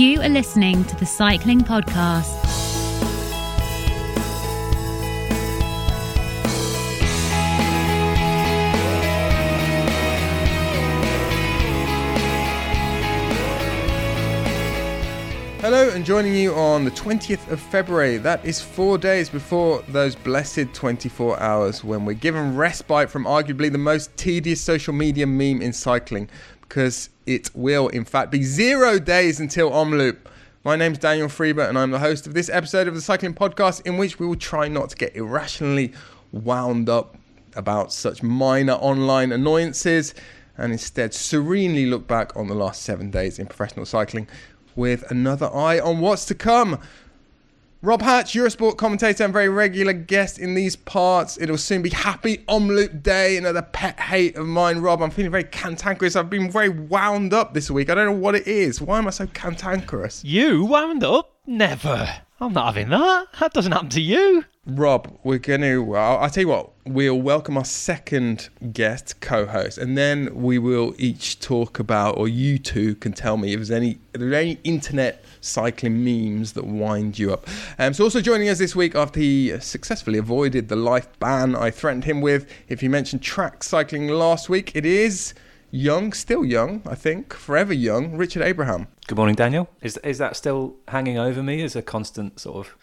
You are listening to the Cycling Podcast. Hello, and joining you on the 20th of February. That is four days before those blessed 24 hours when we're given respite from arguably the most tedious social media meme in cycling, because it will, in fact, be zero days until Omloop. My name's Daniel Friebe, and I'm the host of this episode of the Cycling Podcast, in which we will try not to get irrationally wound up about such minor online annoyances and instead serenely look back on the last seven days in professional cycling with another eye on what's to come. Rob Hatch, Eurosport commentator and very regular guest in these parts. It'll soon be Happy Omloop Day, another pet hate of mine, Rob. I'm feeling very cantankerous. I've been very wound up this week. I don't know what it is. Why am I so cantankerous? You wound up? Never. I'm not having that. That doesn't happen to you. Rob, we're going to, I'll, I'll tell you what, we'll welcome our second guest co host, and then we will each talk about, or you two can tell me if there's any, if there are any internet cycling memes that wind you up. Um, so, also joining us this week after he successfully avoided the life ban I threatened him with, if he mentioned track cycling last week, it is young, still young, I think, forever young, Richard Abraham. Good morning, Daniel. Is is that still hanging over me as a constant sort of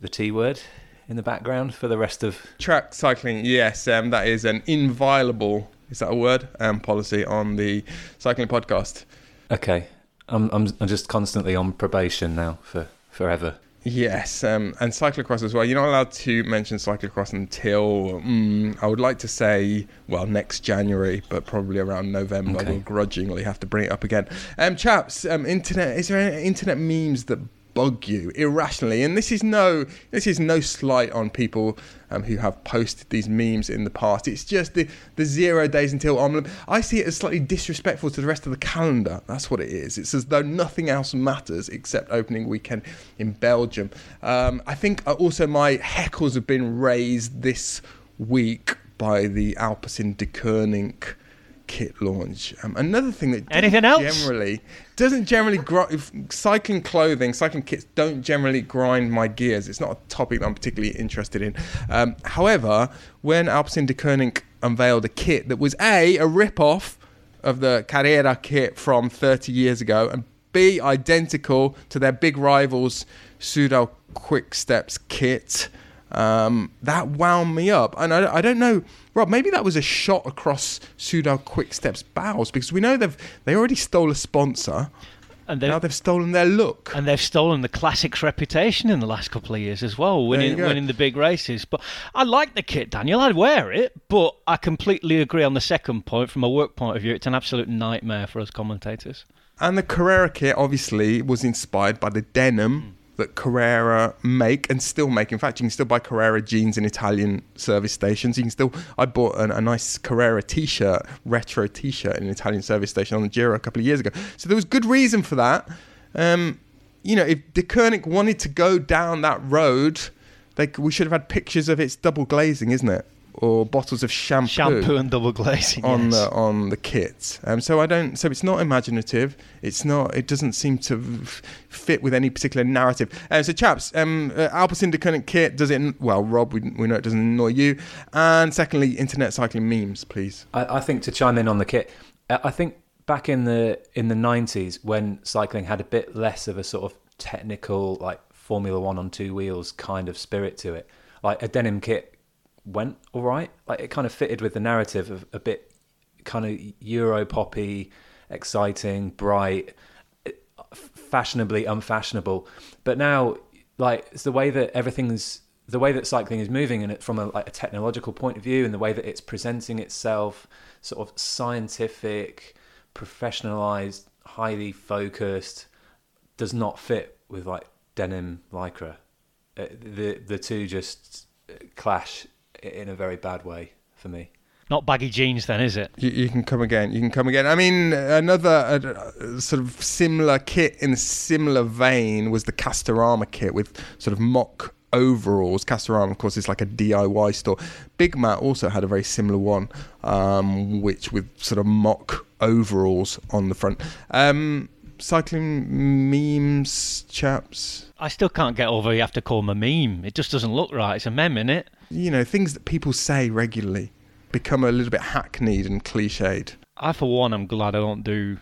the T word in the background for the rest of Track cycling, yes, um, that is an inviolable, is that a word? Um, policy on the cycling podcast. Okay. I'm I'm I'm just constantly on probation now for forever. Yes, um, and cyclocross as well. You're not allowed to mention cyclocross until mm, I would like to say, well, next January, but probably around November. Okay. We'll grudgingly have to bring it up again. Um, chaps, um, internet. Is there any internet memes that bug you irrationally? And this is no, this is no slight on people um, who have posted these memes in the past. It's just the the zero days until Omloop. I see it as slightly disrespectful to the rest of the calendar. That's what it is. It's as though nothing else matters except opening weekend in Belgium. Um, I think uh, also my heckles have been raised this week by the Alpecin-Deceuninck kit launch. Um, another thing that Anything else? generally doesn't generally gr- cycling clothing, cycling kits don't generally grind my gears. It's not a topic that I'm particularly interested in. Um, however, when Alpecin-Deceuninck unveiled a kit that was a a rip off of the Carrera kit from 30 years ago, and B identical to their big rivals Sudal Quick Steps kit. Um, that wound me up, and I, I don't know, Rob. Maybe that was a shot across Soudal Quick-Steps' bows because we know they've they already stole a sponsor. And Now they've, they've stolen their look. and they've stolen the classics reputation in the last couple of years as well, winning winning the big races. But I like the kit, Daniel. I'd wear it, but I completely agree on the second point. From a work point of view, it's an absolute nightmare for us commentators. And the Carrera kit obviously was inspired by the denim that Carrera make and still make. In fact, you can still buy Carrera jeans in Italian service stations. You can still. I bought an, a nice Carrera T-shirt, retro T-shirt in an Italian service station on the Giro a couple of years ago. So there was good reason for that. Um, you know, if Deceuninck wanted to go down that road, they, we should have had pictures of its double glazing, isn't it? Or bottles of shampoo Shampoo and double glazing. on yes. the on the kit. Um, so I don't. So it's not imaginative. It's not. It doesn't seem to f- fit with any particular narrative. Uh, so chaps, um, uh, Alpecin de kit does it? Well, Rob, we, we know it doesn't annoy you. And secondly, internet cycling memes, please. I, I think to chime in on the kit, I I think back in the in the nineties when cycling had a bit less of a sort of technical like Formula One on two wheels kind of spirit to it, like a denim kit went all right. Like it kind of fitted with the narrative of a bit kind of Euro poppy, exciting, bright, fashionably unfashionable. But now, like it's the way that everything's the way that cycling is moving, and from a like a technological point of view, and the way that it's presenting itself, sort of scientific, professionalized, highly focused, does not fit with like denim lycra. Uh, the the two just clash in a very bad way for me. Not baggy jeans, then, is it? You, you can come again. You can come again. I mean, another uh, sort of similar kit in a similar vein was the Castorama kit with sort of mock overalls. Castorama, of course, is like a DIY store. Big Mat also had a very similar one, um, which with sort of mock overalls on the front. Um, cycling memes, chaps? I still can't get over you have to call them a meme. It just doesn't look right. It's a meme, innit? You know, things that people say regularly become a little bit hackneyed and cliched. I, for one, am glad I don't do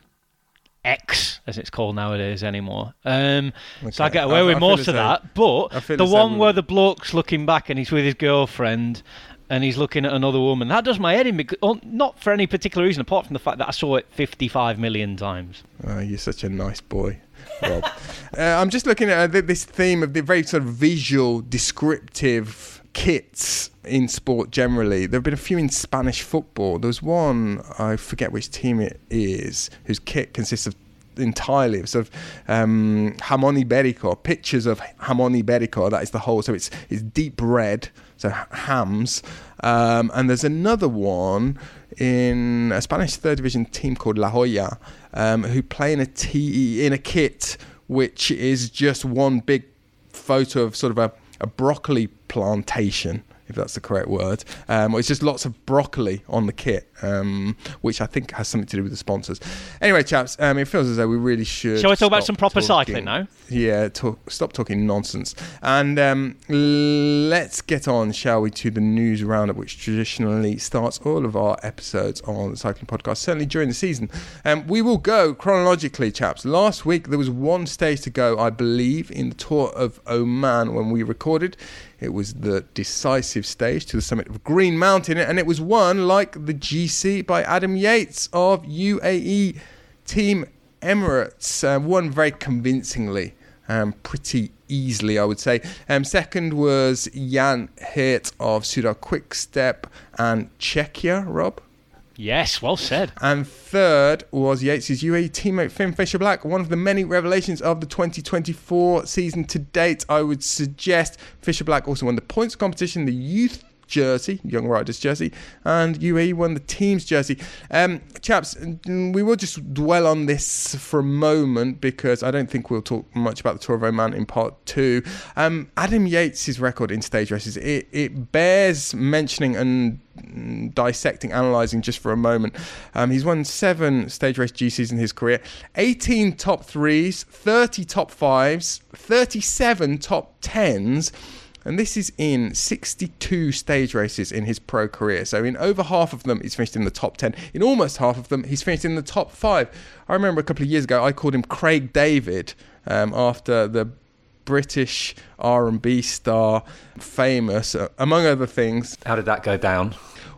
X, as it's called nowadays, anymore. Um, So I get away I- with I most of that. But the the one where the bloke's looking back and he's with his girlfriend and he's looking at another woman, that does my head in. Because, oh, not for any particular reason, apart from the fact that I saw it 55 million times. Oh, you're such a nice boy, Rob. uh, I'm just looking at uh, this theme of the very sort of visual, descriptive kits in sport generally. There have been a few in Spanish football. There's one, I forget which team it is, whose kit consists of entirely of sort of um, jamon iberico, pictures of jamon iberico. That is the whole. So it's it's deep red, so hams. Um, and there's another one in a Spanish third division team called La Jolla, um, who play in in a kit which is just one big photo of sort of a, a broccoli plantation, if that's the correct word. Um, it's just lots of broccoli on the kit, um, which I think has something to do with the sponsors. Anyway, chaps, um, it feels as though we really should. Shall we talk about some proper talking- cycling now? Yeah, talk, stop talking nonsense. And um, let's get on, shall we, to the news roundup, which traditionally starts all of our episodes on the Cycling Podcast, certainly during the season. Um, we will go chronologically, chaps. Last week, there was one stage to go, I believe, in the Tour of Oman when we recorded. It was the decisive stage to the summit of Green Mountain, and it was won, like the GC, by Adam Yates of UAE Team Emirates. Uh, won very convincingly um, pretty easily, I would say. Um, second was Jan Hirt of Soudal Quick-Step and Czechia, Rob. Yes, well said. And third was Yates' UAE teammate Finn Fisher Black, one of the many revelations of the 2024 season to date. I would suggest Fisher Black also won the points competition, the youth jersey, Young Riders jersey, and UAE won the team's jersey. Um, chaps, mm, we will just dwell on this for a moment because I don't think we'll talk much about the Tour of Oman in part two. Um, Adam Yates' record in stage races, it, it bears mentioning and dissecting, analysing just for a moment. Um, he's won seven stage race GCs in his career, 18 top threes, 30 top fives, 37 top tens. And this is in 62 stage races in his pro career. So, in over half of them, he's finished in the top 10. In almost half of them, he's finished in the top five. I remember a couple of years ago, I called him Craig David um, after the British R&B star, famous, uh, among other things. How did that go down?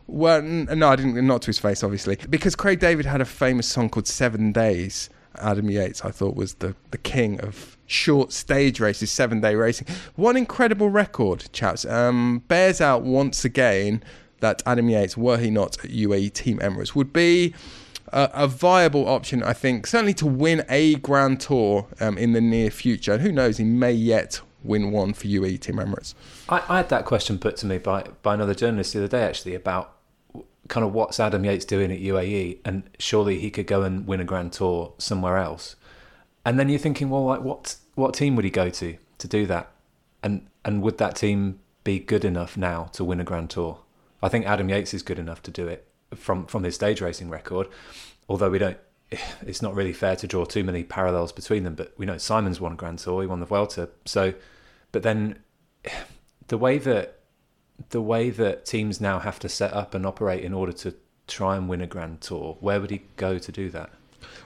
Well, n- no, I didn't. Not to his face, obviously, because Craig David had a famous song called Seven Days. Adam Yates, I thought, was the, the king of short stage races, seven day racing. One incredible record, chaps. Um, bears out once again that Adam Yates, were he not at UAE Team Emirates, would be a, a viable option, I think, certainly to win a Grand Tour um, in the near future. And who knows, he may yet win one for UAE Team Emirates. I, I had that question put to me by, by another journalist the other day, actually, about kind of what's Adam Yates doing at UAE, and surely he could go and win a Grand Tour somewhere else. And then you're thinking, well, like what what team would he go to to do that, and and would that team be good enough now to win a Grand Tour? I think Adam Yates is good enough to do it from from his stage racing record, although we don't. It's not really fair to draw too many parallels between them, but we know Simon's won a Grand Tour, he won the Vuelta, so. But then, the way that the way that teams now have to set up and operate in order to try and win a Grand Tour, where would he go to do that?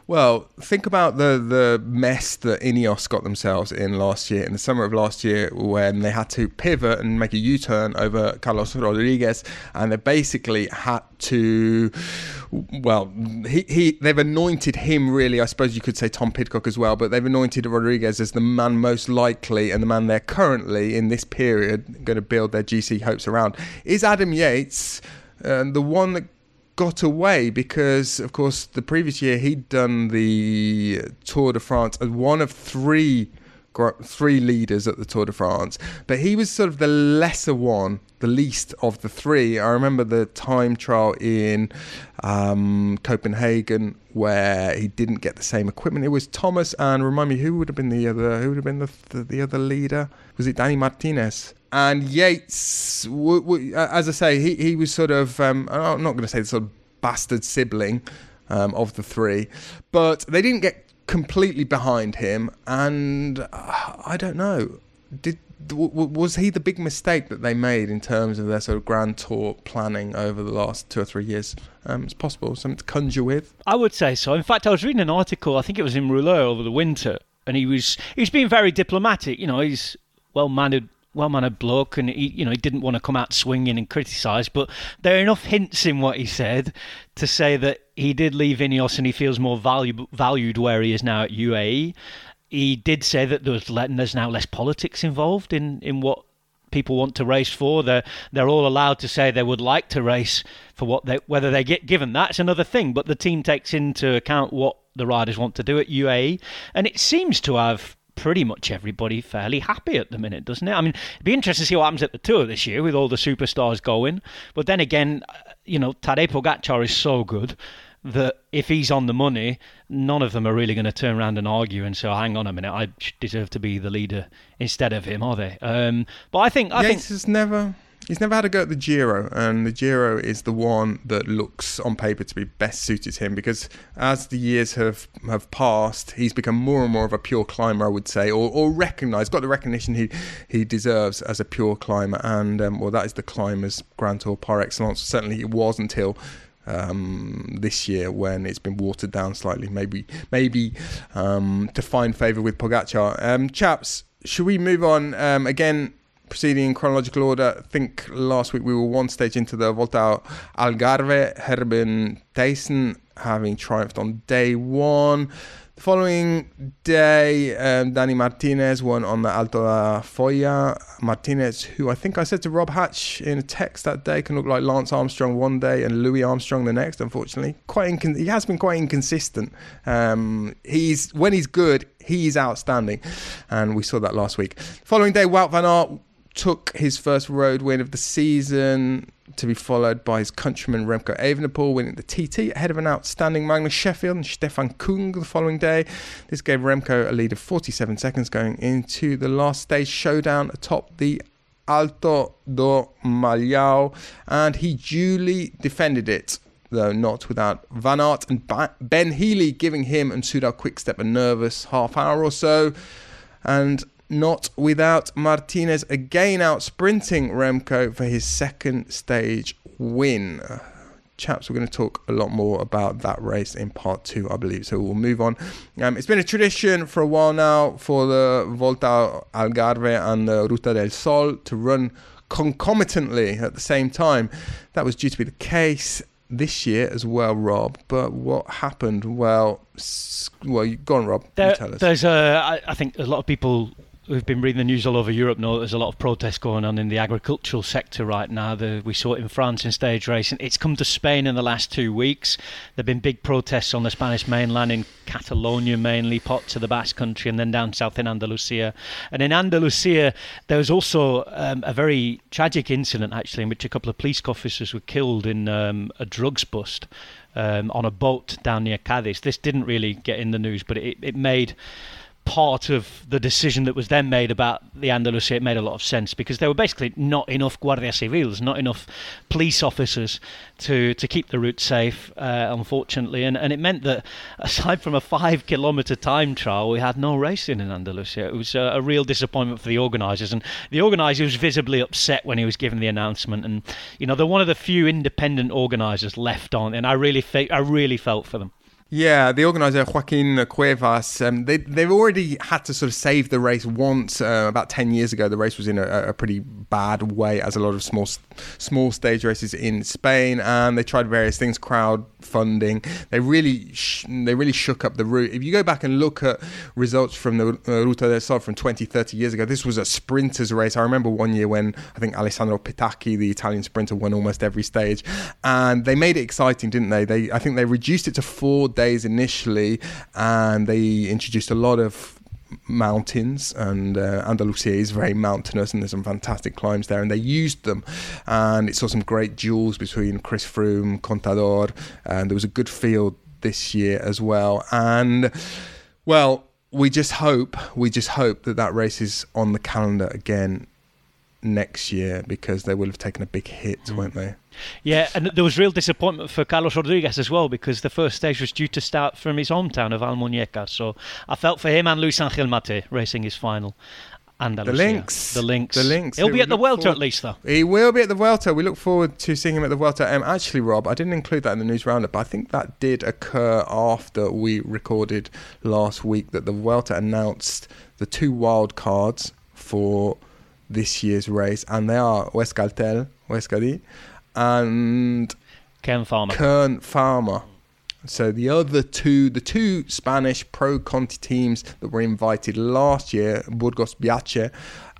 Well, think about the the mess that Ineos got themselves in last year, in the summer of last year, when they had to pivot and make a U turn over Carlos Rodriguez, and they basically had to. Well, he, he they've anointed him really. I suppose you could say Tom Pidcock as well, but they've anointed Rodriguez as the man most likely and the man they're currently in this period going to build their GC hopes around. Is Adam Yates uh, the one that got away because, of course, the previous year he'd done the Tour de France as one of three three leaders at the Tour de France, but he was sort of the lesser one, the least of the three. I remember the time trial in um, Copenhagen where he didn't get the same equipment. It was Thomas and remind me who would have been the other who would have been the the, the other leader? Was it Danny Martinez? And Yates, w- w- as I say, he, he was sort of, um, I'm not going to say the sort of bastard sibling um, of the three, but they didn't get completely behind him, and uh, I don't know. Did was he the big mistake that they made in terms of their sort of grand tour planning over the last two or three years? Um, it's possible, something to conjure with. I would say so. In fact, I was reading an article. I think it was in Rouleur over the winter, and he was he was being very diplomatic. You know, he's well mannered well mannered bloke, and he, you know, he didn't want to come out swinging and criticise. But there are enough hints in what he said to say that he did leave Ineos and he feels more valued valued where he is now at UAE. He did say that there was there's now less politics involved in, in what people want to race for. They're they're all allowed to say they would like to race for what they whether they get given that's another thing. But the team takes into account what the riders want to do at UAE, and it seems to have pretty much everybody fairly happy at the minute, doesn't it? I mean, it'd be interesting to see what happens at the tour this year with all the superstars going. But then again, uh, you know, Tadej Pogacar is so good that if he's on the money, none of them are really going to turn around and argue and say, oh, "Hang on a minute, I deserve to be the leader instead of him," are they? Um, but I think I Yates think has never he's never had a go at the Giro, and the Giro is the one that looks on paper to be best suited to him because as the years have have passed, he's become more and more of a pure climber, I would say, or, or recognised, got the recognition he he deserves as a pure climber, and um, well, that is the climbers Grand Tour par excellence. Certainly, it was until um, this year when it's been watered down slightly, maybe maybe um, to find favour with Pogacar. Um, chaps, should we move on um, again? Proceeding in chronological order, I think last week we were one stage into the Volta Algarve. Gerben Thijssen having triumphed on day one. The following day, um, Danny Martinez won on the Alto da Foya. Martinez, who I think I said to Rob Hatch in a text that day, can look like Lance Armstrong one day and Louis Armstrong the next. Unfortunately, quite incon- he has been quite inconsistent. Um, he's when he's good, he's outstanding, and we saw that last week. Following day, Wout van Aert took his first road win of the season to be followed by his countryman Remco Evenepoel winning the TT ahead of an outstanding Magnus Sheffield and Stefan Kung the following day. This gave Remco a lead of 47 seconds going into the last stage showdown atop the Alto do Malhao and he duly defended it though not without Van Aert and Ben Healy giving him and Soudal Quickstep a nervous half hour or so and not without Martinez again out sprinting Remco for his second stage win. Chaps, we're going to talk a lot more about that race in part two, I believe. So we'll move on. Um, it's been a tradition for a while now for the Volta Algarve and the Ruta del Sol to run concomitantly at the same time. That was due to be the case this year as well, Rob. But what happened? Well, well, go on, Rob. There, tell us. There's a, I, I think a lot of people we've been reading the news all over Europe know there's a lot of protests going on in the agricultural sector right now. The, we saw it in France in stage racing. It's come to Spain in the last two weeks. There have been big protests on the Spanish mainland in Catalonia mainly, parts of the Basque country, and then down south in Andalusia. And in Andalusia, there was also um, a very tragic incident actually in which a couple of police officers were killed in um, a drugs bust. Um, on a boat down near Cadiz. This didn't really get in the news, but it, it made part of the decision that was then made about the Andalusia, it made a lot of sense because there were basically not enough Guardia Civils, not enough police officers to, to keep the route safe, uh, unfortunately. And, and it meant that aside from a five kilometre time trial, we had no racing in Andalusia. It was a, a real disappointment for the organisers. And the organiser was visibly upset when he was given the announcement. And, you know, they're one of the few independent organisers left on. And I really, fe- I really felt for them. Yeah, the organizer Joaquin Cuevas, um, they they've already had to sort of save the race once. Uh, about ten years ago, the race was in a, a, pretty bad way, as a lot of small small stage races in Spain, and they tried various things, crowd funding. They really sh- they really shook up the route. If you go back and look at results from the uh, Ruta del Sol from 20, 30 years ago, this was a sprinters race. I remember one year when I think Alessandro Petacchi, the Italian sprinter, won almost every stage, and they made it exciting, didn't they? They I think they reduced it to four days initially, and they introduced a lot of mountains and uh, Andalusia is very mountainous and there's some fantastic climbs there and they used them and it saw some great duels between Chris Froome, Contador and there was a good field this year as well and well we just hope we just hope that that race is on the calendar again next year because they will have taken a big hit, Mm. won't they? Yeah, and there was real disappointment for Carlos Rodriguez as well because the first stage was due to start from his hometown of Almuñécar. So I felt for him and Luis Angel Mate racing his final. Andalusia. Lynx. The Links. The links. He'll be at the Welter forward- at least, though. He will be at the Vuelta. We look forward to seeing him at the Vuelta. Um, actually, Rob, I didn't include that in the news roundup, but I think that did occur after we recorded last week that the Vuelta announced the two wild cards for this year's race, and they are Euskaltel, Euskadi, and Kern Pharma. Kern Pharma. So the other two, the two Spanish Pro Conti teams that were invited last year, Burgos BH,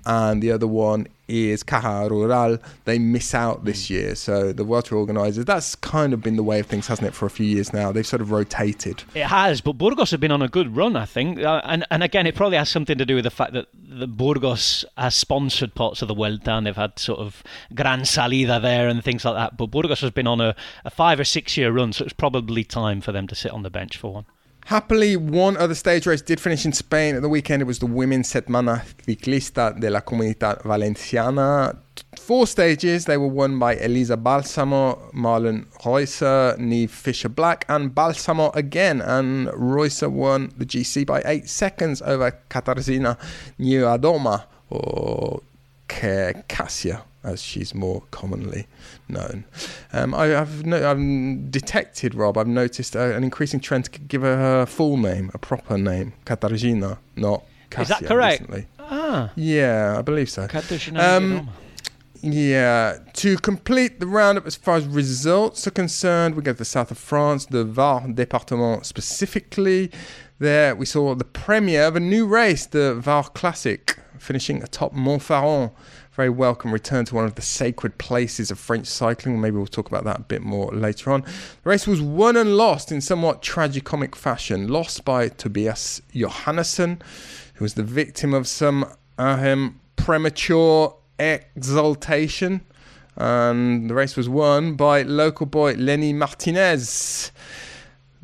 and the other one is Caja Rural. They miss out this year. So the World Tour organisers, that's kind of been the way of things, hasn't it, for a few years now? They've sort of rotated. It has, but Burgos have been on a good run, I think. Uh, and and again, it probably has something to do with the fact that the Burgos has sponsored parts of the Vuelta and they've had sort of Gran Salida there and things like that. But Burgos has been on a, a five or six year run, so it's probably time for them to sit on the bench for one. Happily, one other stage race did finish in Spain at the weekend. It was the Women's Setmana Ciclista de la Comunidad Valenciana. Four stages. They were won by Elisa Balsamo, Marlen Reusser, Niamh Fisher Black, and Balsamo again. And Reusser won the GC by eight seconds over Katarzyna Niewiadoma, or Kasia, as she's more commonly known. Um, I, have no, I've detected, Rob, I've noticed uh, an increasing trend to give her her full name, a proper name, Katarzyna, not Kasia. Is that correct? Recently. Ah, Yeah, I believe so. Katarzyna Um, Yeah, to complete the roundup as far as results are concerned, we go to the south of France, the Var department specifically. There we saw the premiere of a new race, the Var Classic, finishing atop Mont Faron. Very welcome return to one of the sacred places of French cycling. Maybe we'll talk about that a bit more later on. The race was won and lost in somewhat tragicomic fashion. Lost by Tobias Johannessen, who was the victim of some premature exaltation. And the race was won by local boy Lenny Martinez.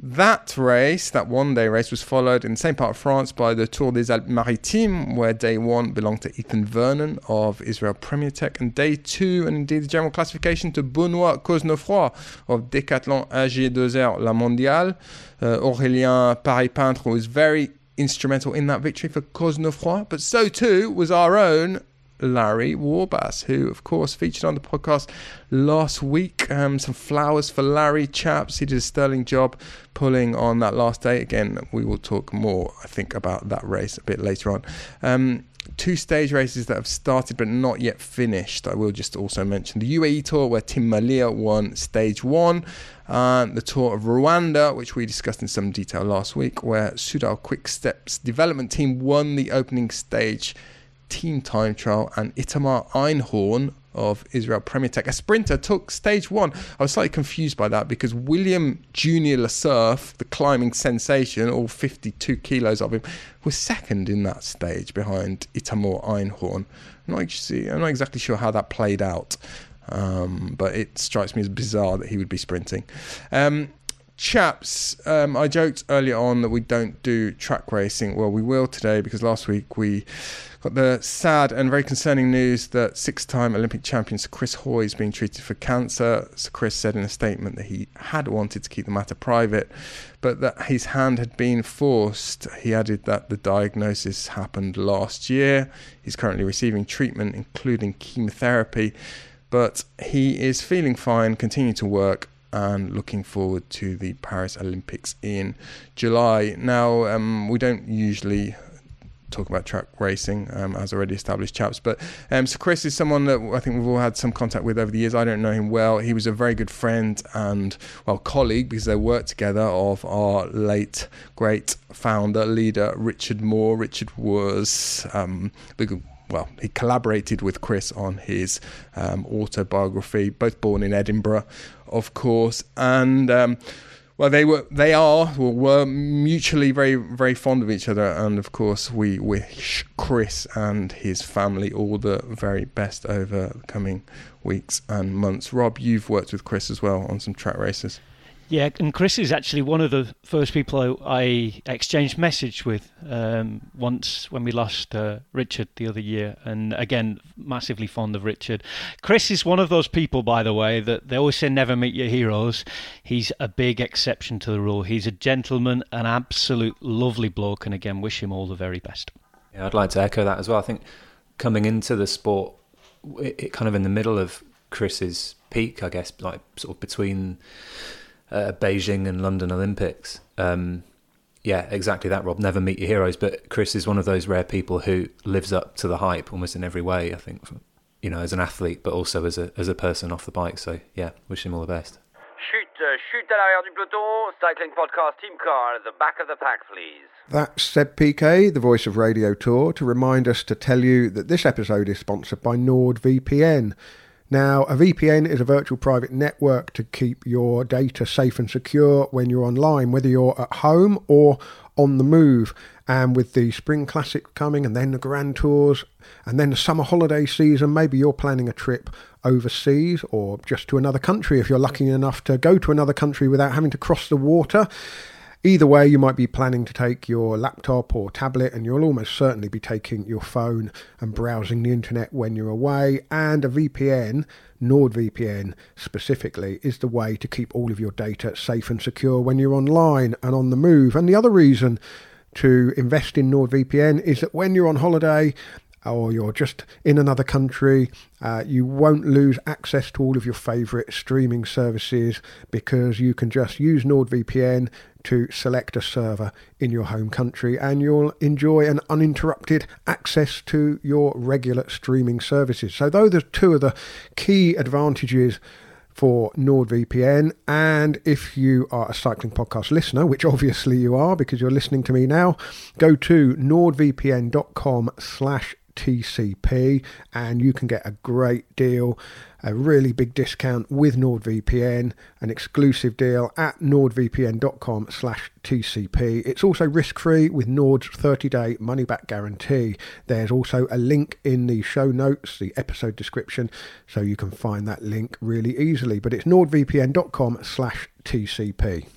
That race, that one day race, was followed in the same part of France by the Tour des Alpes Maritimes, where day one belonged to Ethan Vernon of Israel Premier Tech, and day two, and indeed the general classification, to Benoit Cosnefroy of Decathlon AG2R La Mondiale. Uh, Aurélien Paret-Peintre was very instrumental in that victory for Cosnefroy, but so too was our own Larry Warbasse, who, of course, featured on the podcast last week. Um, some flowers for Larry, chaps. He did a sterling job pulling on that last day. Again, we will talk more, I think, about that race a bit later on. Um, two stage races that have started but not yet finished. I will just also mention the UAE Tour, where Tim Merlier won stage one, and the Tour of Rwanda, which we discussed in some detail last week, where Soudal Quick-Step's development team won the opening stage team time trial, and Itamar Einhorn of Israel Premier Tech, a sprinter, took stage one. I was slightly confused by that because William Junior Lecerf, the climbing sensation, all 52 kilos of him, was second in that stage behind Itamar Einhorn. I'm not, I'm not exactly sure how that played out, um, but it strikes me as bizarre that he would be sprinting. Um, chaps, um, I joked earlier on that we don't do track racing. Well, we will today because last week we got the sad and very concerning news that six-time Olympic champion Sir Chris Hoy is being treated for cancer. Sir Chris said in a statement that he had wanted to keep the matter private, but that his hand had been forced. He added that the diagnosis happened last year. He's currently receiving treatment, including chemotherapy, but he is feeling fine, continuing to work, and looking forward to the Paris Olympics in July. Now, um, we don't usually talk about track racing um, as already established chaps but um, so chris is someone that i think we've all had some contact with over the years. I don't know him well. He was a very good friend and well colleague because they worked together of our late great founder leader richard moore. Richard was um, the well, he collaborated with Chris on his um, autobiography, both born in Edinburgh, of course, and um, well, they were, they are, well, were mutually very, very fond of each other, and of course, we wish Chris and his family all the very best over the coming weeks and months. Rob, you've worked with Chris as well on some track races. Yeah, and Chris is actually one of the first people I, exchanged message with um, once when we lost uh, Richard the other year, and again, massively fond of Richard. Chris is one of those people, by the way, that they always say never meet your heroes. He's a big exception to the rule. He's a gentleman, an absolute lovely bloke, and again, wish him all the very best. Yeah, I'd like to echo that as well. I think coming into the sport, it, it kind of in the middle of Chris's peak, I guess, like sort of between uh, Beijing and London Olympics. Um, yeah, exactly that, Rob. Never meet your heroes, but Chris is one of those rare people who lives up to the hype almost in every way. I think, you know, as an athlete, but also as a as a person off the bike. So yeah, wish him all the best. Chute, uh, chute à l'arrière du peloton, cycling podcast team car at the back of the pack, please. That's Seb Piquet, the voice of Radio Tour, to remind us to tell you that this episode is sponsored by NordVPN. Now, a VPN is a virtual private network to keep your data safe and secure when you're online, whether you're at home or on the move. And with the Spring Classic coming, and then the Grand Tours, and then the summer holiday season, maybe you're planning a trip overseas or just to another country if you're lucky enough to go to another country without having to cross the water. Either way, you might be planning to take your laptop or tablet, and you'll almost certainly be taking your phone and browsing the internet when you're away. And a VPN, NordVPN specifically, is the way to keep all of your data safe and secure when you're online and on the move. And the other reason to invest in NordVPN is that when you're on holiday, or you're just in another country, uh, you won't lose access to all of your favourite streaming services because you can just use NordVPN to select a server in your home country and you'll enjoy an uninterrupted access to your regular streaming services. So, those are two of the key advantages for NordVPN. And if you are a cycling podcast listener, which obviously you are because you're listening to me now, go to nordvpn.com slash TCP and you can get a great deal a really big discount with NordVPN, an exclusive deal at nordvpn.com slash TCP. It's also risk-free with Nord's 30-day money-back guarantee. There's also a link in the show notes, the episode description, so you can find that link really easily. But it's nordvpn.com slash TCP.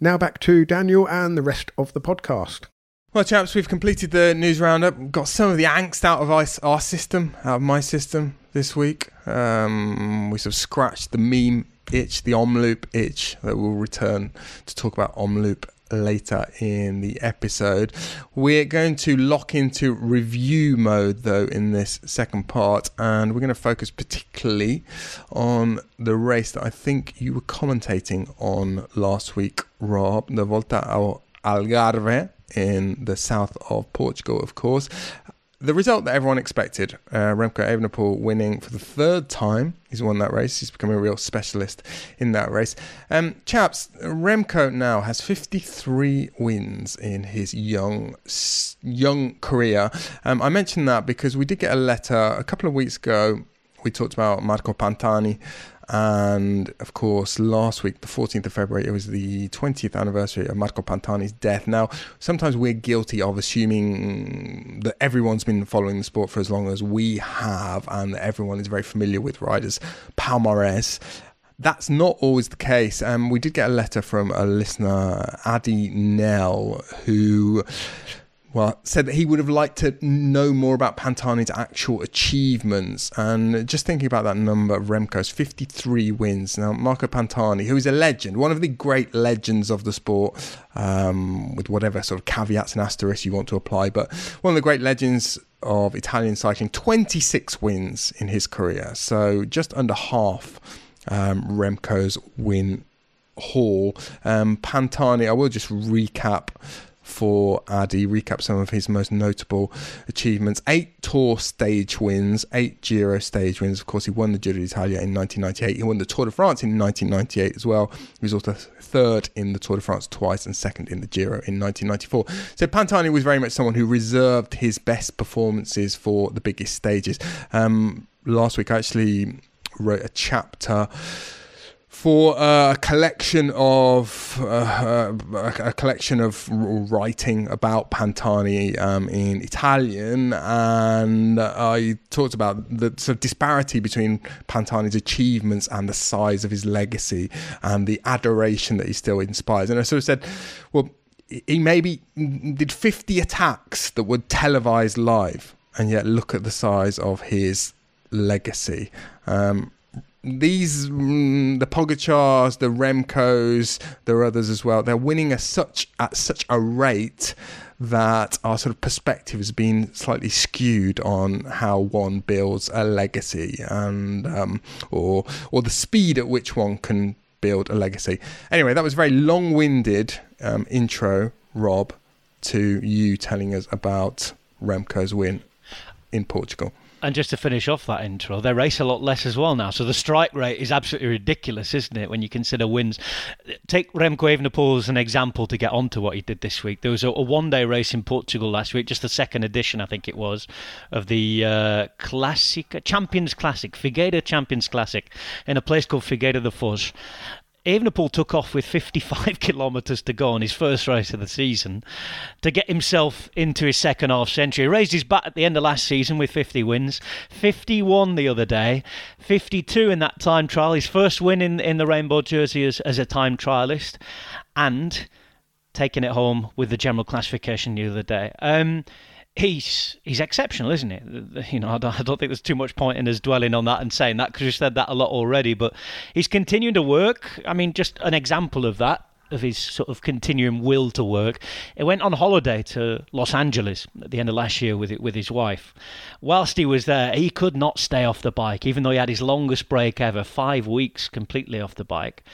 Now back to Daniel and the rest of the podcast. Well, chaps, we've completed the news roundup. We've Got some of the angst out of our system, out of my system this week. Um, we sort of scratched the meme itch, the Omloop itch that we'll return to talk about Omloop later in the episode. We're going to lock into review mode though in this second part, and we're going to focus particularly on the race that I think you were commentating on last week, Rob, the Volta ao Algarve in the south of Portugal, of course. The result that everyone expected, uh, Remco Evenepoel winning for the third time. He's won that race. He's become a real specialist in that race. Um, chaps, Remco now has 53 wins in his young young career. Um, I mentioned that because we did get a letter a couple of weeks ago. We talked about Marco Pantani and of course, last week, the 14th of February, it was the 20th anniversary of Marco Pantani's death. Now, sometimes we're guilty of assuming that everyone's been following the sport for as long as we have, and everyone is very familiar with riders' palmarès. That's not always the case. Um, we did get a letter from a listener, Addy Nell, who well, said that he would have liked to know more about Pantani's actual achievements. And just thinking about that number of Remco's 53 wins. Now, Marco Pantani, who is a legend, one of the great legends of the sport, um, with whatever sort of caveats and asterisks you want to apply, but one of the great legends of Italian cycling, 26 wins in his career. So just under half um, Remco's win haul. Um, Pantani, I will just recap for Adi, recap some of his most notable achievements. Eight Tour stage wins, eight Giro stage wins. Of course, he won the Giro d'Italia in 1998. He won the Tour de France in 1998 as well. He was also third in the Tour de France twice and second in the Giro in 1994. So Pantani was very much someone who reserved his best performances for the biggest stages. Um, last week, I actually wrote a chapter for a collection of uh, uh, a collection of writing about Pantani um, in Italian, and I talked about the sort of disparity between Pantani's achievements and the size of his legacy and the adoration that he still inspires. And I sort of said, well, he maybe did 50 attacks that were televised live, and yet look at the size of his legacy. Um, these mm, the Pogacars, the Remcos, there are others as well. They're winning at such at such a rate that our sort of perspective has been slightly skewed on how one builds a legacy and um, or or the speed at which one can build a legacy. Anyway, that was a very long-winded um, intro, Rob, to you telling us about Remco's win in Portugal. And just to finish off that intro, they race a lot less as well now. So the strike rate is absolutely ridiculous, isn't it, when you consider wins? Take Remco Evenepoel as an example to get onto what he did this week. There was a, a one day race in Portugal last week, just the second edition, I think it was, of the uh, Classic, Champions Classic, Figueira Champions Classic, in a place called Figueira da Foz. Evenepoel took off with 55 kilometres to go on his first race of the season to get himself into his second half century. He raised his bat at the end of last season with 50 wins, 51 the other day, 52 in that time trial, his first win in, in the rainbow jersey as, as a time trialist, and taking it home with the general classification the other day. Um, he's he's exceptional, isn't it? You know, I don't, I don't, think there's too much point in us dwelling on that and saying that because you said that a lot already. But he's continuing to work. I mean, just an example of that of his sort of continuing will to work. He went on holiday to Los Angeles at the end of last year with with his wife. Whilst he was there, he could not stay off the bike, even though he had his longest break ever, five weeks completely off the bike.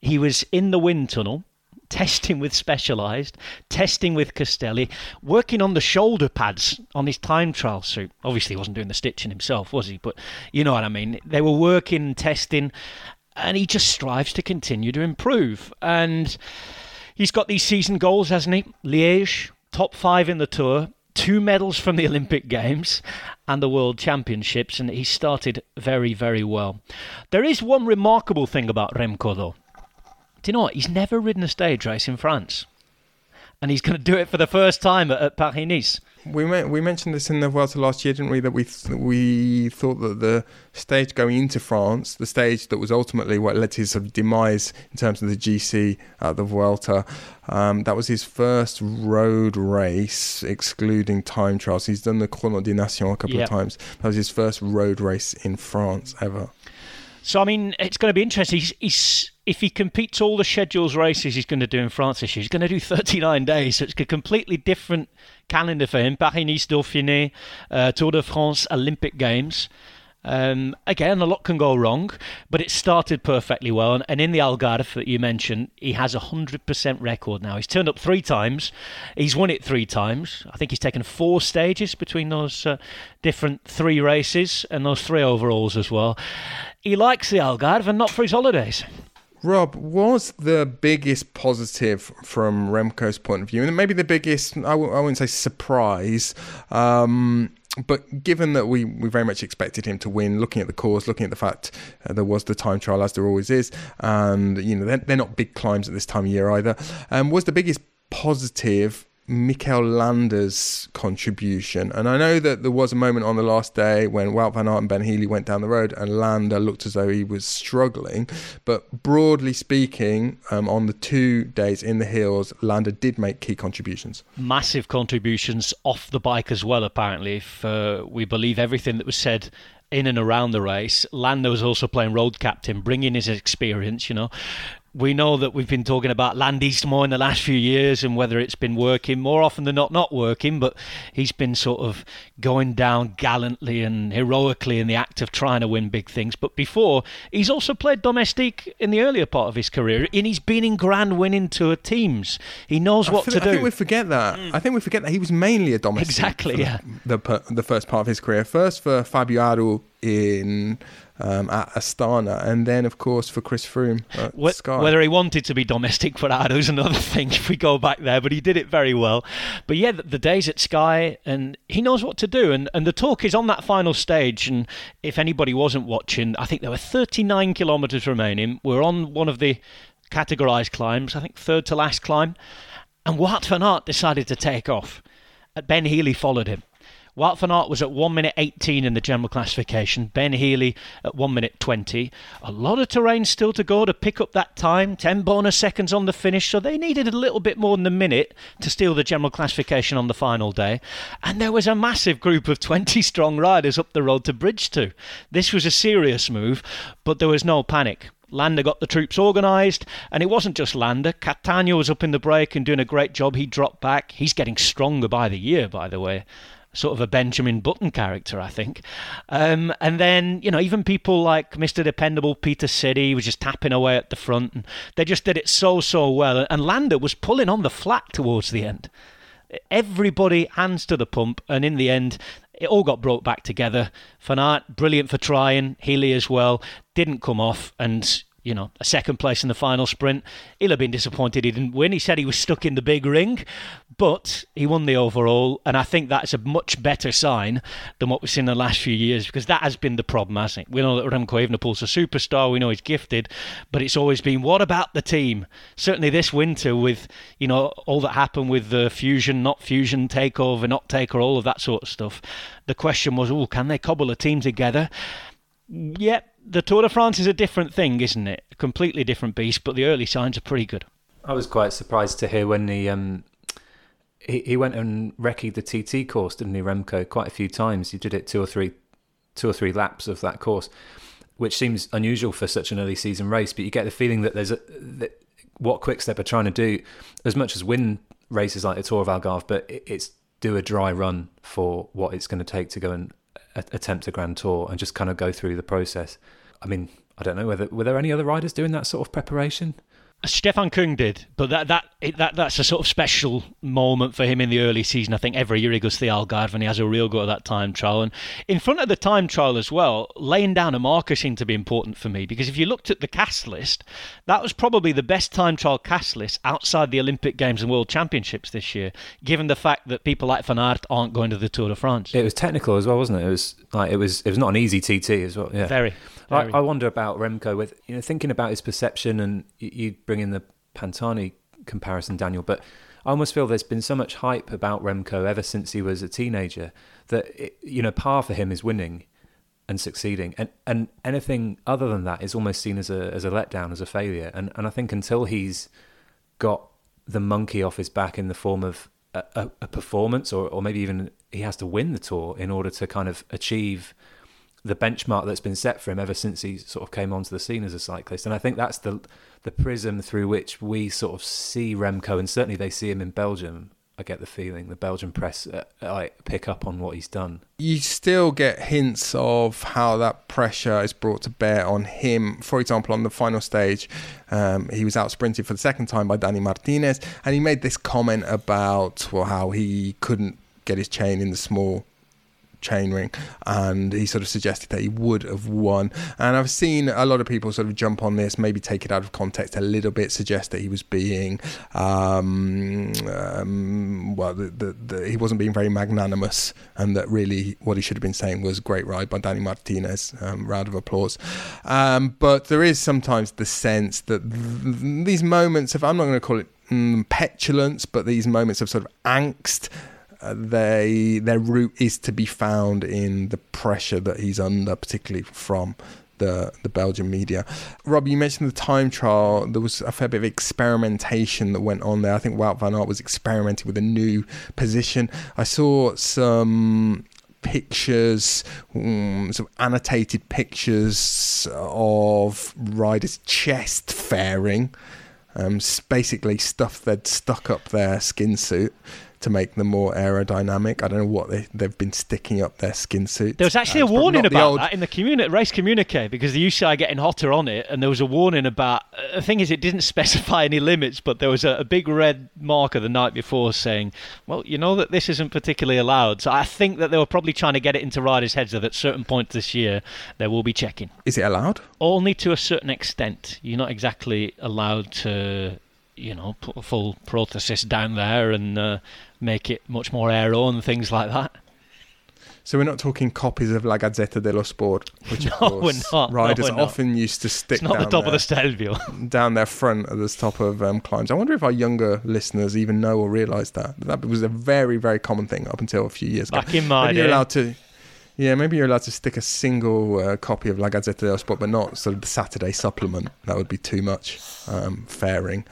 He was in the wind tunnel testing with Specialized, testing with Castelli, working on the shoulder pads on his time trial suit. Obviously, he wasn't doing the stitching himself, was he? But you know what I mean. They were working, testing, and he just strives to continue to improve. And he's got these season goals, hasn't he? Liège, top five in the tour, two medals from the Olympic Games and the World Championships, and he started very, very well. There is one remarkable thing about Remco, though. Do you know what? He's never ridden a stage race in France. And he's going to do it for the first time at, at Paris Nice. We we mentioned this in the Vuelta last year, didn't we? That we th- we thought that the stage going into France, the stage that was ultimately what led to his sort of demise in terms of the GC at the Vuelta, um, that was his first road race, excluding time trials. He's done the Chrono des Nations a couple yep. of times. That was his first road race in France ever. So I mean, it's going to be interesting. He's, he's, if he competes all the schedules races he's going to do in France this year, he's going to do 39 days. So it's a completely different calendar for him. Paris Nice Dauphiné, uh, Tour de France, Olympic Games. Um, again, a lot can go wrong, but it started perfectly well. And, and in the Algarve that you mentioned, he has a 100% record now. He's turned up three times. He's won it three times. I think he's taken four stages between those uh, different three races and those three overalls as well. He likes the Algarve and not for his holidays. Rob, was the biggest positive from Remco's point of view, and maybe the biggest, I w- I wouldn't say surprise, um, but given that we, we very much expected him to win, looking at the course, looking at the fact uh, there was the time trial as there always is, and you know they're, they're not big climbs at this time of year either, um, was the biggest positive Mikel Landa's contribution. And I know that there was a moment on the last day when Wout van Aert and Ben Healy went down the road and Landa looked as though he was struggling. But broadly speaking, um, on the two days in the hills, Landa did make key contributions. Massive contributions off the bike as well, apparently, if uh, we believe everything that was said in and around the race. Landa was also playing road captain, bringing his experience, you know we know that we've been talking about Land more in the last few years and whether it's been working more often than not not working but he's been sort of going down gallantly and heroically in the act of trying to win big things. But before he's also played domestique in the earlier part of his career and he's been in grand winning tour teams. He knows what to do I think we forget that. Mm. I think we forget that he was mainly a domestique exactly yeah. the, the, the first part of his career. First for Fabio Aru in um, at Astana, and then of course for Chris Froome at Wh- Sky. Whether he wanted to be domestic for is another thing if we go back there, but he did it very well. But yeah, the, the days at Sky, and he knows what to do. And, and the talk is on that final stage. And if anybody wasn't watching, I think there were 39 kilometres remaining. We're on one of the categorised climbs, I think third to last climb. And Wout van Aert decided to take off. Ben Healy followed him. Wout van Aert was at 1 minute 18 in the general classification. Ben Healy at 1 minute 20. A lot of terrain still to go to pick up that time. 10 bonus seconds on the finish, so they needed a little bit more than a minute to steal the general classification on the final day. And there was a massive group of 20 strong riders up the road to Bridge 2. This was a serious move, but there was no panic. Landa got the troops organised, and it wasn't just Landa. Cattaneo was up in the break and doing a great job. He dropped back. He's getting stronger by the year, by the way sort of a Benjamin Button character, I think. Um, and then, you know, even people like Mr. Dependable Pieter Serry was just tapping away at the front, and they just did it so, so well. And Landa was pulling on the flat towards the end. Everybody hands to the pump, and in the end, it all got brought back together. Van Aert, brilliant for trying. Healy as well, didn't come off, and you know, a second place in the final sprint. He'll have been disappointed he didn't win. He said he was stuck in the big ring, but he won the overall, and I think that's a much better sign than what we've seen in the last few years because that has been the problem, hasn't it? We know that Remco Evenepoel's a superstar. We know he's gifted, but it's always been what about the team? Certainly this winter, with you know all that happened with the fusion, not fusion, takeover, not takeover, all of that sort of stuff. The question was, oh, can they cobble a team together? Yep, the Tour de France is a different thing, isn't it? A completely different beast, but the early signs are pretty good. I was quite surprised to hear when he um he, he went and recceed the TT course, didn't he, Remco, quite a few times. He did it two or three two or three laps of that course, which seems unusual for such an early season race. But you get the feeling that there's a that what Quick-Step are trying to do, as much as win races like the Tour of Algarve, but it, it's do a dry run for what it's going to take to go and attempt a Grand Tour and just kind of go through the process. I mean, I don't know whether were there any other riders doing that sort of preparation. Stefan Kung did, but that that that that's a sort of special moment for him in the early season. I think every year he goes to the Algarve and he has a real go at that time trial. And in front of the time trial as well, laying down a marker seemed to be important for me because if you looked at the cast list, that was probably the best time trial cast list outside the Olympic Games and World Championships this year, given the fact that people like Van Aert aren't going to the Tour de France. It was technical as well, wasn't it? It was like it was it was not an easy TT as well. Yeah, very. I, I wonder about Remco with you know thinking about his perception and you, you bring in the Pantani comparison, Daniel, but I almost feel there's been so much hype about Remco ever since he was a teenager that it, you know par for him is winning and succeeding, and and anything other than that is almost seen as a as a letdown, as a failure. And and I think until he's got the monkey off his back in the form of a, a, a performance, or or maybe even he has to win the tour in order to kind of achieve the benchmark that's been set for him ever since he sort of came onto the scene as a cyclist. And I think that's the the prism through which we sort of see Remco, and certainly they see him in Belgium. I get the feeling the Belgian press uh, like pick up on what he's done. You still get hints of how that pressure is brought to bear on him. For example, on the final stage, um, he was out sprinted for the second time by Dani Martinez, and he made this comment about well how he couldn't get his chain in the small chainring and he sort of suggested that he would have won. And i've seen a lot of people sort of jump on this maybe take it out of context a little bit suggest that he was being um, um, well he wasn't being very magnanimous and that really what he should have been saying was great ride by Dani Martinez. Um, round of applause. Um, but there is sometimes the sense that th- these moments of i'm not going to call it mm, petulance but these moments of sort of angst they their root is to be found in the pressure that he's under, particularly from the the Belgian media. Rob, you mentioned the time trial. There was a fair bit of experimentation that went on there. I think Wout van Aert was experimenting with a new position. I saw some pictures, um, some annotated pictures of riders' chest fairing, um, basically stuff they'd stuck up their skin suit to make them more aerodynamic. I don't know what they, they've been sticking up their skin suits. There was actually Uh, a warning about old- that in the communi- race communique because the UCI getting hotter on it, and there was a warning about. uh, The thing is, it didn't specify any limits, but there was a, a big red marker the night before saying, "Well, you know that this isn't particularly allowed." So I think that they were probably trying to get it into riders' heads that at certain points this year there will be checking. Is it allowed? Only to a certain extent. You're not exactly allowed to, you know, put a full prosthesis down there and uh, make it much more aero and things like that. So we're not talking copies of La Gazzetta dello Sport, which of No, we're course not. No, riders not. often used to stick It's not down the top their, of the Stelvio. down their front at the top of um, climbs. I wonder if our younger listeners even know or realise that that was a very very common thing up until a few years ago. Back in my maybe you're allowed to. Yeah, maybe you're allowed to stick a single uh, copy of La Gazzetta dello Sport, but not sort of the Saturday supplement. That would be too much um, fairing.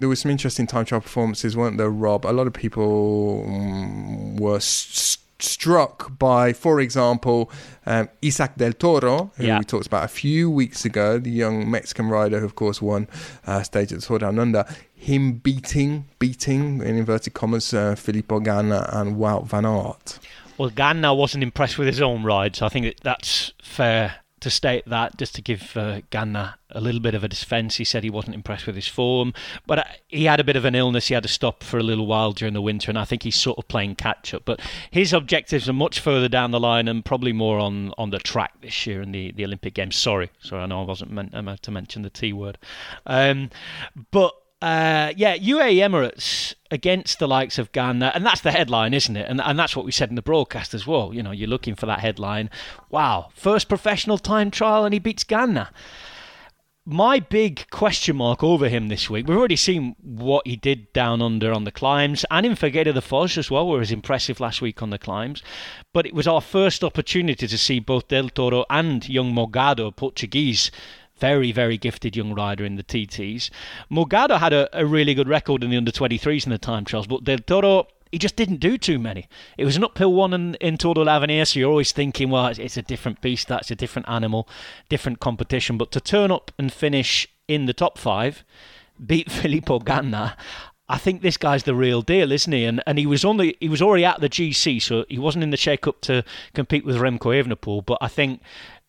There was some interesting time trial performances, weren't there, Rob? A lot of people mm, were s- struck by, for example, um, Isaac del Toro, who Yeah. we talked about a few weeks ago, the young Mexican rider who, of course, won uh, stage at the Tour Down Under. Him beating, beating in inverted commas, uh, Filippo Ganna and Wout van Aert. Well, Ganna wasn't impressed with his own ride, so I think that that's fair to state that. Just to give uh, Ganna a little bit of a defence, he said he wasn't impressed with his form, but uh, he had a bit of an illness. He had to stop for a little while during the winter, and I think he's sort of playing catch up. But his objectives are much further down the line and probably more on, on the track this year in the, the Olympic Games. Sorry, sorry, I know I wasn't meant, meant to mention the T word, um, but. Uh, yeah, UAE Emirates against the likes of Ganna, and that's the headline, isn't it? And and that's what we said in the broadcast as well. You know, you're looking for that headline. Wow, first professional time trial, and he beats Ganna. My big question mark over him this week. We've already seen what he did down under on the climbs, and in Figueira da Foz as well, was impressive last week on the climbs. But it was our first opportunity to see both Del Toro and young Morgado, Portuguese, very, very gifted young rider in the TTs. Morgado had a, a really good record in the under 23s in the time trials, but Del Toro, he just didn't do too many. It was an uphill one in, in Tour de l'Avenir, so you're always thinking, well, it's, it's a different beast, that's a different animal, different competition. But to turn up and finish in the top five, beat Filippo Ganna, I think this guy's the real deal, isn't he? And and he was only he was already at the GC, so he wasn't in the shake up to compete with Remco Evenepoel. But I think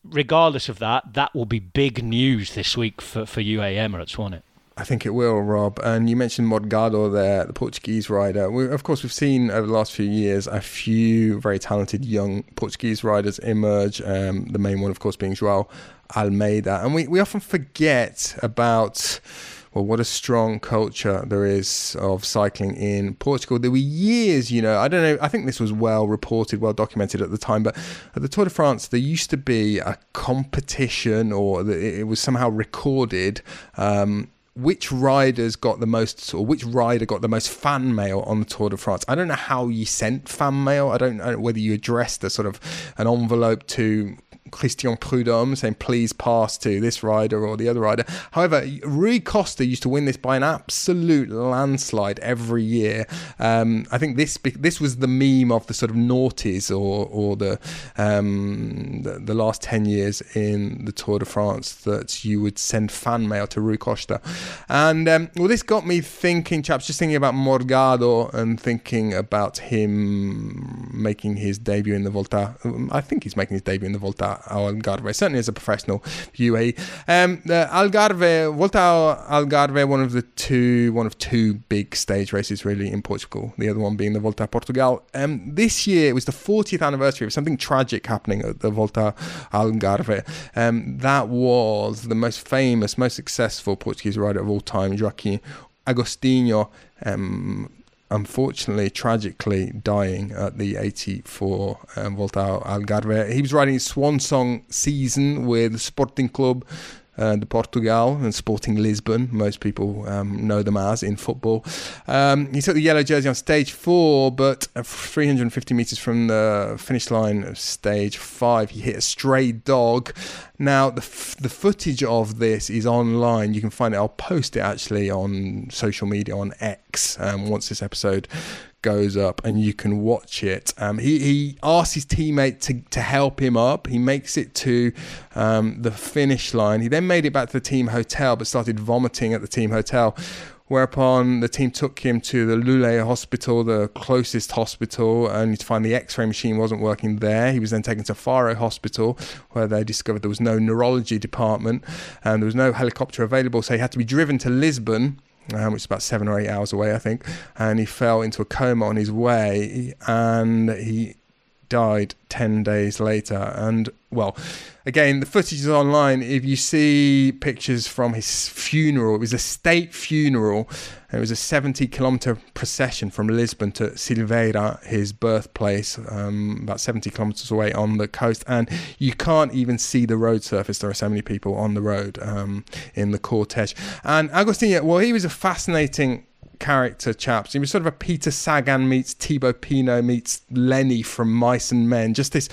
regardless of that, that will be big news this week for, for UAE Emirates, won't it? I think it will, Rob. And you mentioned Morgado there, the Portuguese rider. We, of course, we've seen over the last few years a few very talented young Portuguese riders emerge. Um, the main one, of course, being Joao Almeida. And we, we often forget about well, what a strong culture there is of cycling in Portugal. There were years, you know, I don't know, I think this was well reported, well documented at the time, but at the Tour de France, there used to be a competition or it was somehow recorded. Um, which riders got the most, or which rider got the most fan mail on the Tour de France? I don't know how you sent fan mail. I don't know whether you addressed a sort of an envelope to Christian Prudhomme saying please pass to this rider or the other rider. However, Rui Costa used to win this by an absolute landslide every year. Um, I think this this was the meme of the sort of noughties or or the, um, the the last ten years in the Tour de France that you would send fan mail to Rui Costa, and um, well, this got me thinking, chaps, just thinking about Morgado and thinking about him making his debut in the Volta. I think he's making his debut in the Volta Algarve, certainly as a professional UAE. Um, the Algarve, Volta Algarve, one of the two, one of two big stage races really in Portugal. The other one being the Volta Portugal. Um, this year it was the 40th anniversary of something tragic happening at the Volta Algarve. Um, that was the most famous, most successful Portuguese rider of all time, Joaquim Agostinho. Um, unfortunately, tragically dying at the 84 um, Volta Algarve. He was riding his swan song season with Sporting Club uh, Portugal and Sporting Lisbon. Most people um, know them as in football. Um, he took the yellow jersey on stage four, but uh, 350 meters from the finish line of stage five, he hit a stray dog. Now, the, f- the footage of this is online. You can find it. I'll post it actually on social media on X um, once this episode goes up and you can watch it. Um, he, he asks his teammate to, to help him up. He makes it to um, the finish line. He then made it back to the team hotel but started vomiting at the team hotel. whereupon the team took him to the Loulé hospital, the closest hospital, only to find the x ray machine wasn't working there. He was then taken to Faro Hospital, where they discovered there was no neurology department and there was no helicopter available, so he had to be driven to Lisbon. Um, which is about seven or eight hours away, I think, and he fell into a coma on his way, and he died 10 days later. And, well, again, the footage is online. If you see pictures from his funeral, it was a state funeral. It was a 70 kilometer procession from Lisbon to Silveira, his birthplace, um, about 70 kilometers away on the coast. And you can't even see the road surface. There are so many people on the road um, in the cortege. And Agostinho, well, he was a fascinating character chaps. He was sort of a Peter Sagan meets Thibaut Pinot meets Lenny from Mice and Men. Just this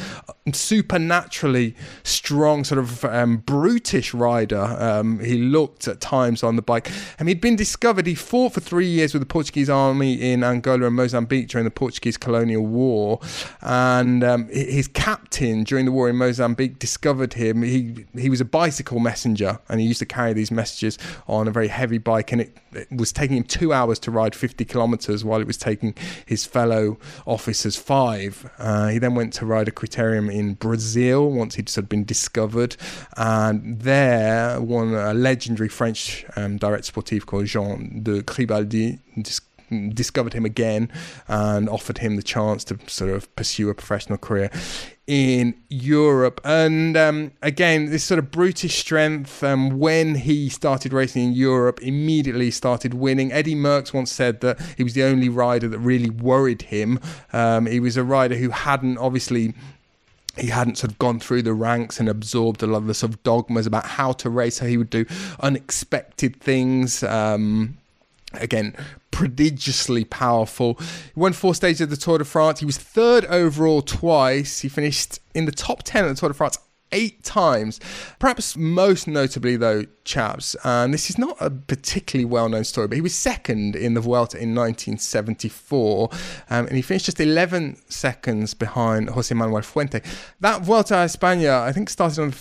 supernaturally strong, sort of um, brutish rider. Um, he looked at times on the bike. And he'd been discovered. He fought for three years with the Portuguese army in Angola and Mozambique during the Portuguese colonial war. And um, his captain during the war in Mozambique discovered him. He he was a bicycle messenger, and he used to carry these messages on a very heavy bike, and it, it was taking him two hours to ride 50 kilometres while it was taking his fellow officers five. Uh, he then went to ride a criterium in Brazil once he'd sort of been discovered, and there won a legendary French um, direct sportif called Jean de Gribaldy. Dis- discovered him again and offered him the chance to sort of pursue a professional career in Europe. And um, again, this sort of brutish strength, um, when he started racing in Europe, immediately started winning. Eddy Merckx once said that he was the only rider that really worried him. Um, he was a rider who hadn't obviously he hadn't sort of gone through the ranks and absorbed a lot of the sort of dogmas about how to race, how he would do unexpected things. Um, again, prodigiously powerful. He won four stages of the Tour de France. He was third overall twice. He finished in the top 10 of the Tour de France eight times. Perhaps most notably, though, chaps, and this is not a particularly well known story, but he was second in the Vuelta in 1974, um, and he finished just 11 seconds behind Jose Manuel Fuente. That Vuelta a España, I think, started on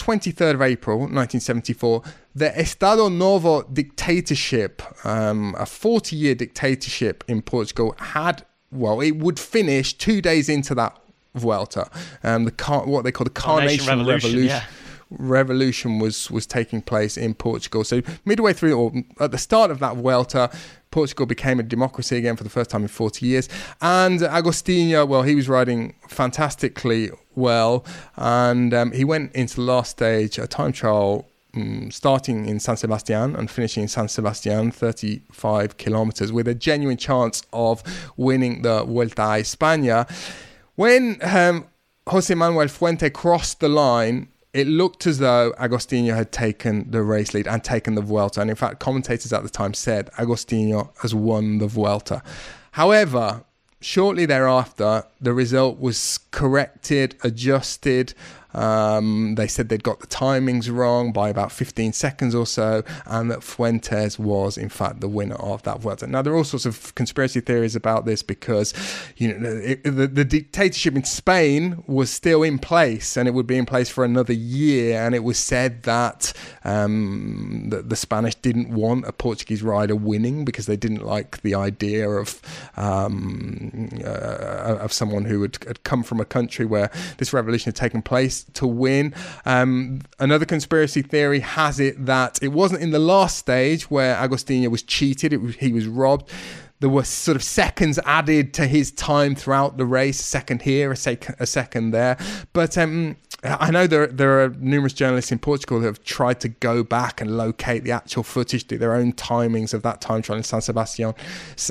23rd of April 1974, the Estado Novo dictatorship, um, a 40 year dictatorship in Portugal, had, well, it would finish two days into that Vuelta. Um, the car- what they call the Carnation Revolution. Revolution. Yeah. Revolution was was taking place in Portugal. So midway through, or at the start of that Vuelta, Portugal became a democracy again for the first time in 40 years. And Agostinho, well, he was riding fantastically well, and um, he went into the last stage, a time trial. Um, starting in San Sebastian and finishing in San Sebastian, 35 kilometers, with a genuine chance of winning the Vuelta a España. When um, Jose Manuel Fuente crossed the line, it looked as though Agostinho had taken the race lead and taken the Vuelta. And in fact, commentators at the time said Agostinho has won the Vuelta. However, shortly thereafter, the result was corrected, adjusted. Um, they said they'd got the timings wrong by about 15 seconds or so, and that Fuentes was, in fact, the winner of that Vuelta. Now, there are all sorts of conspiracy theories about this because, you know, it, the, the dictatorship in Spain was still in place, and it would be in place for another year. And it was said that um, the, the Spanish didn't want a Portuguese rider winning because they didn't like the idea of um, uh, of someone who had, had come from a country where this revolution had taken place to win. Um, another conspiracy theory has it that it wasn't in the last stage where Agostinho was cheated; he was robbed. There were sort of seconds added to his time throughout the race, a second here, a, sec- a second there. But um, I know there there are numerous journalists in Portugal who have tried to go back and locate the actual footage, do their own timings of that time trial in San Sebastian,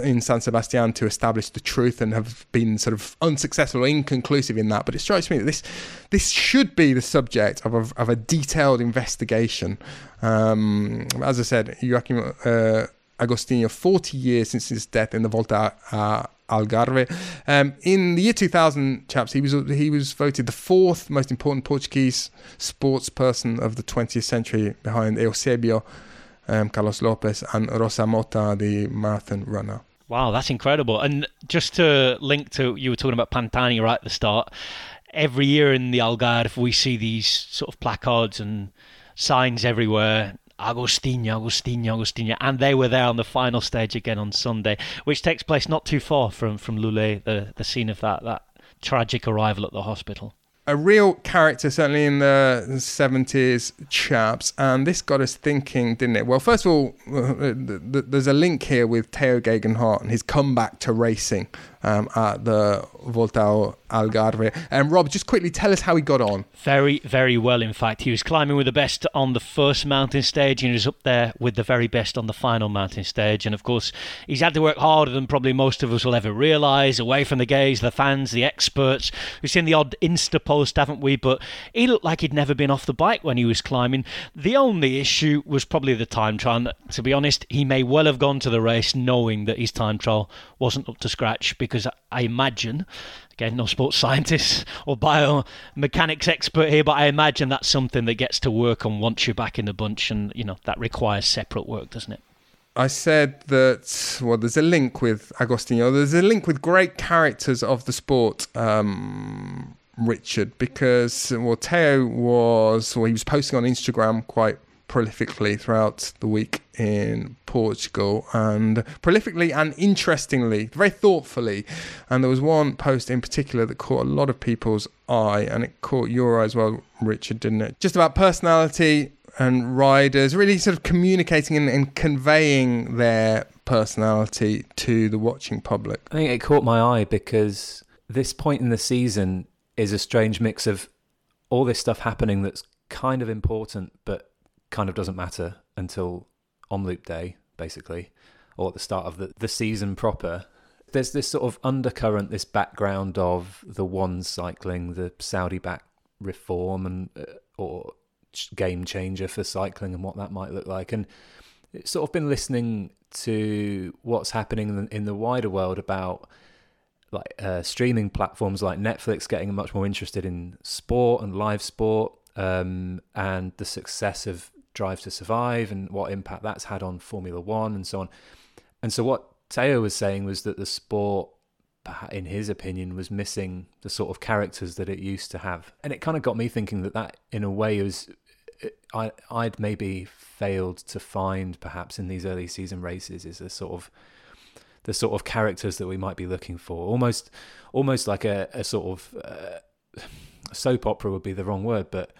in San Sebastian to establish the truth, and have been sort of unsuccessful, inconclusive in that. But it strikes me that this this should be the subject of a, of a detailed investigation. Um, as I said, Joaquim. Uh, Agostinho 40 years since his death in the Volta uh, Algarve. Um, in the year 2000, chaps, he was he was voted the fourth most important Portuguese sports person of the 20th century behind Eusebio, um, Carlos Lopes, and Rosa Mota, the marathon runner. Wow, that's incredible. And just to link to you were talking about Pantani right at the start. Every year in the Algarve, we see these sort of placards and signs everywhere Agostinho, Agostinho, Agostinho, and they were there on the final stage again on Sunday, which takes place not too far from from Loulé, the the scene of that that tragic arrival at the hospital a real character, certainly in the 70s chaps. And this got us thinking, didn't it? Well, first of all, uh, there's a link here with Tao Geoghegan Hart and his comeback to racing um, at the Volta Algarve. And um, Rob, just quickly tell us how he got on. Very, very well, in fact. He was climbing with the best on the first mountain stage and he was up there with the very best on the final mountain stage. And of course, he's had to work harder than probably most of us will ever realise, away from the gaze, the fans, the experts. We've seen the odd Insta post, haven't we? But he looked like he'd never been off the bike when he was climbing. The only issue was probably the time trial. To be honest, he may well have gone to the race knowing that his time trial wasn't up to scratch because I imagine again, no sports scientist or biomechanics expert here, but I imagine that's something that gets to work on once you're back in the bunch, and you know that requires separate work, doesn't it? I said that well, there's a link with Agostinho. There's a link with great characters of the sport. Um, Richard, because well, Tao was, well, he was posting on Instagram quite prolifically throughout the week in Portugal and prolifically and interestingly, very thoughtfully. And there was one post in particular that caught a lot of people's eye and it caught your eye as well, Richard, didn't it? Just about personality and riders, really sort of communicating and, and conveying their personality to the watching public. I think it caught my eye because this point in the season is a strange mix of all this stuff happening that's kind of important but kind of doesn't matter until Omloop Day, basically, or at the start of the, the season proper. There's this sort of undercurrent, this background of the one cycling, the Saudi back reform, and uh, or game changer for cycling and what that might look like. And it's sort of been listening to what's happening in the, in the wider world about like uh, streaming platforms like Netflix getting much more interested in sport and live sport, um, and the success of Drive to Survive and what impact that's had on Formula One and so on. And so what Tao was saying was that the sport, in his opinion, was missing the sort of characters that it used to have. And it kind of got me thinking that that, in a way, was I I'd maybe failed to find perhaps in these early season races is a sort of the sort of characters that we might be looking for. Almost almost like a, a sort of uh, soap opera would be the wrong word, but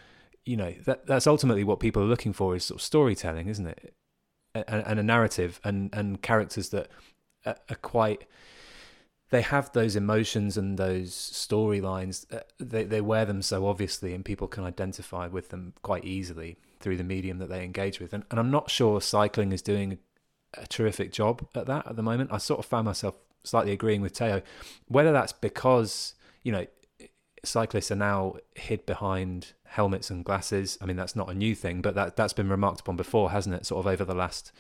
you know that that's ultimately what people are looking for is sort of storytelling, isn't it? And, and a narrative and and characters that are, are quite they have those emotions and those storylines. Uh, they they wear them so obviously, and people can identify with them quite easily through the medium that they engage with. And, and I'm not sure cycling is doing a, a terrific job at that at the moment. I sort of found myself slightly agreeing with Tao, whether that's because you know cyclists are now hid behind helmets and glasses. I mean, that's not a new thing, but that that's been remarked upon before, hasn't it? Sort of over the last,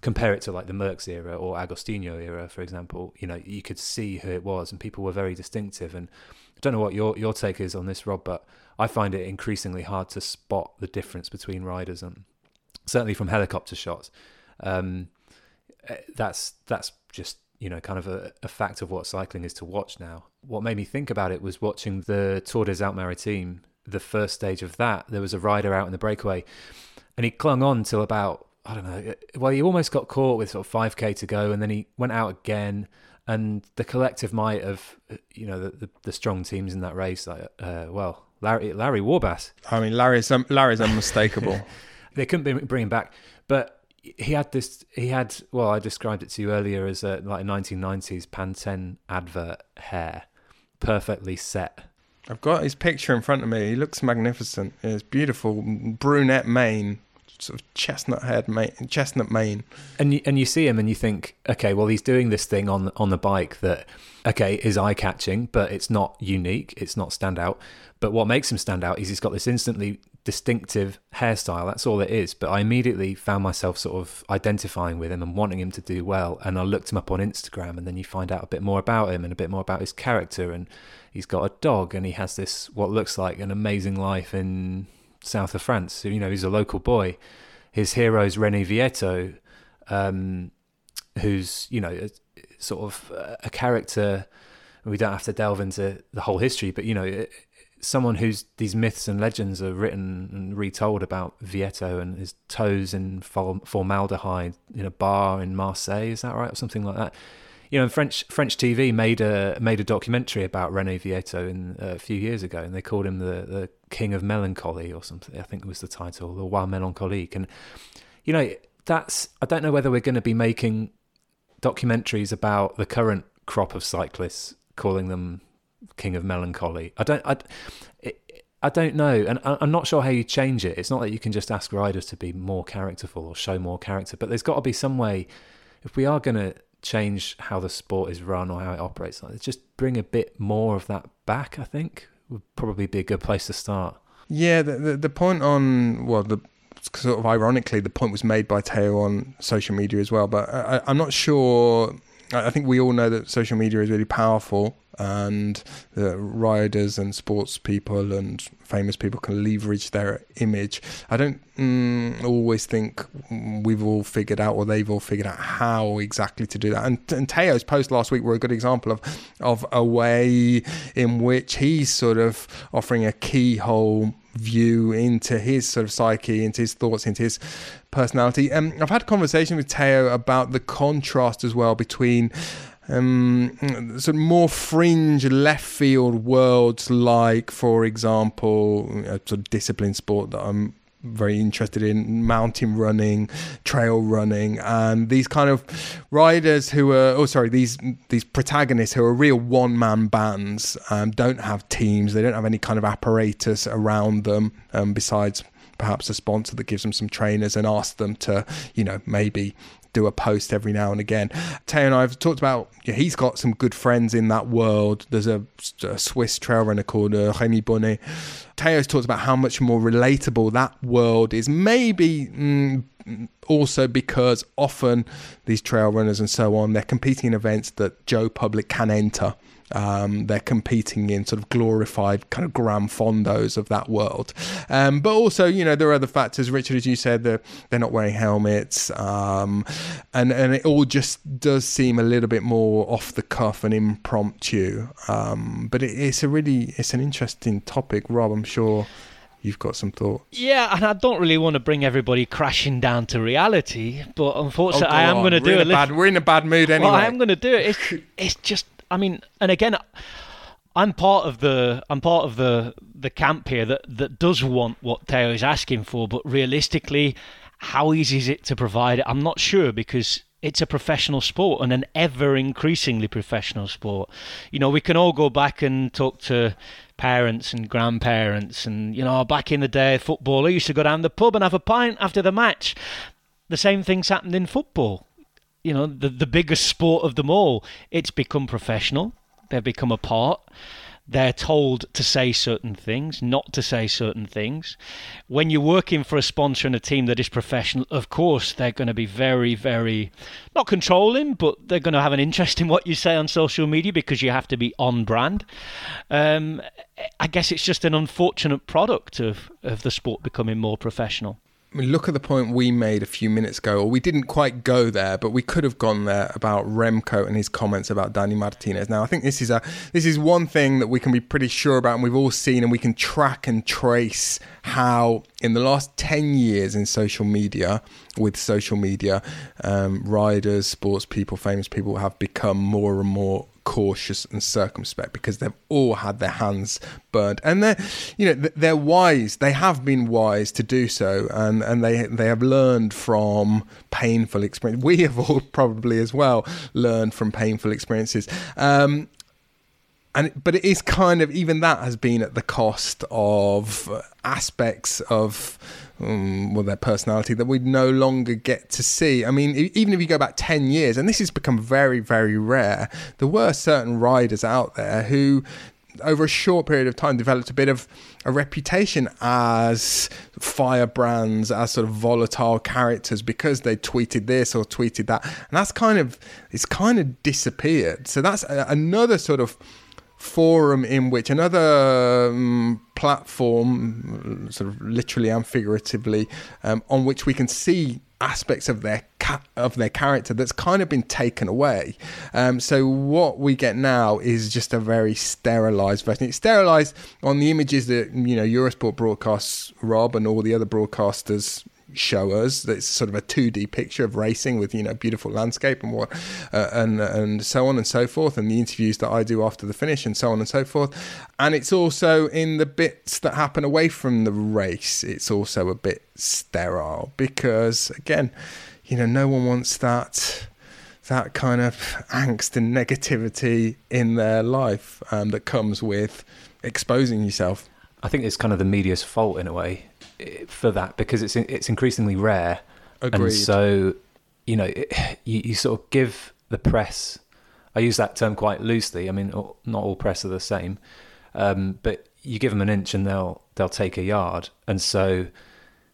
compare it to like the Merckx era or Agostinho era, for example. You know, you could see who it was, and people were very distinctive. And I don't know what your your take is on this, Rob, but I find it increasingly hard to spot the difference between riders, and certainly from helicopter shots. Um, eh, that's that's just you know, kind of a, a, fact of what cycling is to watch now. What made me think about it was watching the Tour des Alpes Maritimes, the first stage of that. There was a rider out in the breakaway, and he clung on till about I don't know. Well, he almost got caught with sort of 5k to go, and then he went out again. And the collective might of, you know, the, the, the strong teams in that race, like, uh, well, Larry Larry Warbasse. I mean, Larry's Larry's unmistakable. they couldn't bring him back, but he had this he had well i described it to you earlier as a like a 1990s pantene advert hair perfectly set. I've got his picture in front of me. He looks magnificent. His beautiful. Brunette mane sort of chestnut head mane chestnut mane. And you, and you see him and you think okay well he's doing this thing on on the bike that okay is eye catching but it's not unique. It's not stand out but what makes him stand out is he's got this instantly distinctive hairstyle. That's all it is. But I immediately found myself sort of identifying with him and wanting him to do well. And I looked him up on Instagram, and then you find out a bit more about him and a bit more about his character. And he's got a dog, and he has this what looks like an amazing life in south of France. You know, he's a local boy. His hero is René Vietto, um, who's you know sort of a character. We don't have to delve into the whole history, but you know someone who's these myths and legends are written and retold about Vietto and his toes in formaldehyde in a bar in Marseille. Is that right, or something like that? You know, French French TV made a made a documentary about Rene Vietto in, uh, a few years ago, and they called him the the king of melancholy or something. I think it was the title, the Roi Mélancolique. And you know, that's I don't know whether we're going to be making documentaries about the current crop of cyclists, calling them king of melancholy. I don't. I, I don't know, and I'm not sure how you change it. It's not that you can just ask riders to be more characterful or show more character, but there's got to be some way. If we are going to change how the sport is run or how it operates, like, just bring a bit more of that back. I think would probably be a good place to start. Yeah, the the, the point on well the sort of ironically the point was made by Tao on social media as well, but I, I'm not sure. I think we all know that social media is really powerful and the riders and sports people and famous people can leverage their image. I don't mm, always think we've all figured out or they've all figured out how exactly to do that. And, and Tao's post last week were a good example of of a way in which he's sort of offering a keyhole view into his sort of psyche, into his thoughts, into his personality. And um, I've had a conversation with Tao about the contrast as well between um, sort of more fringe left field worlds, like, for example, a sort of discipline sport that I'm very interested in mountain running, trail running, and these kind of riders who are oh sorry these these protagonists who are real one man bands, um, don't have teams, they don't have any kind of apparatus around them um, besides perhaps a sponsor that gives them some trainers and asks them to you know maybe do a post every now and again. Tao and I have talked about yeah, he's got some good friends in that world. There's a, a Swiss trail runner called uh, Rémi Bonnet. Tao's talked about how much more relatable that world is. Maybe mm, also because often these trail runners and so on, they're competing in events that Joe Public can enter. Um, they're competing in sort of glorified kind of gran fondos of that world. Um, but also, you know, there are other factors. Richard, as you said, they're, they're not wearing helmets. Um, and, and it all just does seem a little bit more off the cuff and impromptu. Um, but it, it's a really, it's an interesting topic, Rob. I'm sure you've got some thoughts. Yeah, and I don't really want to bring everybody crashing down to reality, but unfortunately, oh, I am going to do it. Bad, we're in a bad mood anyway. Well, I am going to do it. It's, it's just I mean, and again, I'm part of the I'm part of the the camp here that that does want what Tao is asking for, but realistically, how easy is it to provide it? I'm not sure because it's a professional sport and an ever increasingly professional sport. You know, we can all go back and talk to parents and grandparents and you know, back in the day football, I used to go down the pub and have a pint after the match. The same things happened in football you know the the biggest sport of them all. It's become professional. They've become a part. They're told to say certain things, not to say certain things. When you're working for a sponsor and a team that is professional, of course, they're going to be very, very, not controlling, but they're going to have an interest in what you say on social media because you have to be on brand. Um, I guess it's just an unfortunate product of, of the sport becoming more professional. Look at the point we made a few minutes ago, or we didn't quite go there, but we could have gone there about Remco and his comments about Dani Martinez. Now, I think this is a this is one thing that we can be pretty sure about, and we've all seen, and we can track and trace how in the last ten years in social media, with social media, um, riders, sports people, famous people have become more and more cautious and circumspect because they've all had their hands burned. And they're you know they're wise. They have been wise to do so and and they they have learned from painful experience we have all probably as well learned from painful experiences. Um, and but it is kind of even that has been at the cost of aspects of um, well their personality that we no longer get to see. I mean, even if you go back ten years, and this has become very very rare, there were certain riders out there who. Over a short period of time, developed a bit of a reputation as firebrands, as sort of volatile characters because they tweeted this or tweeted that, and that's kind of it's kind of disappeared. So that's another sort of forum in which another um, platform, sort of literally and figuratively, um, on which we can see aspects of their ca- of their character that's kind of been taken away. Um, so what we get now is just a very sterilized version. It's sterilized on the images that you know Eurosport broadcasts, Rob, and all the other broadcasters show us. It's sort of a 2D picture of racing with you know beautiful landscape and what uh, and and so on and so forth, and the interviews that I do after the finish and so on and so forth. And it's also in the bits that happen away from the race. It's also a bit sterile because again, you know, no one wants that that kind of angst and negativity in their life um, that comes with exposing yourself. I think it's kind of the media's fault in a way for that because it's it's increasingly rare, Agreed. and so you know it, you, you sort of give the press. I use that term quite loosely. I mean, not all press are the same, um, but you give them an inch and they'll they'll take a yard, and so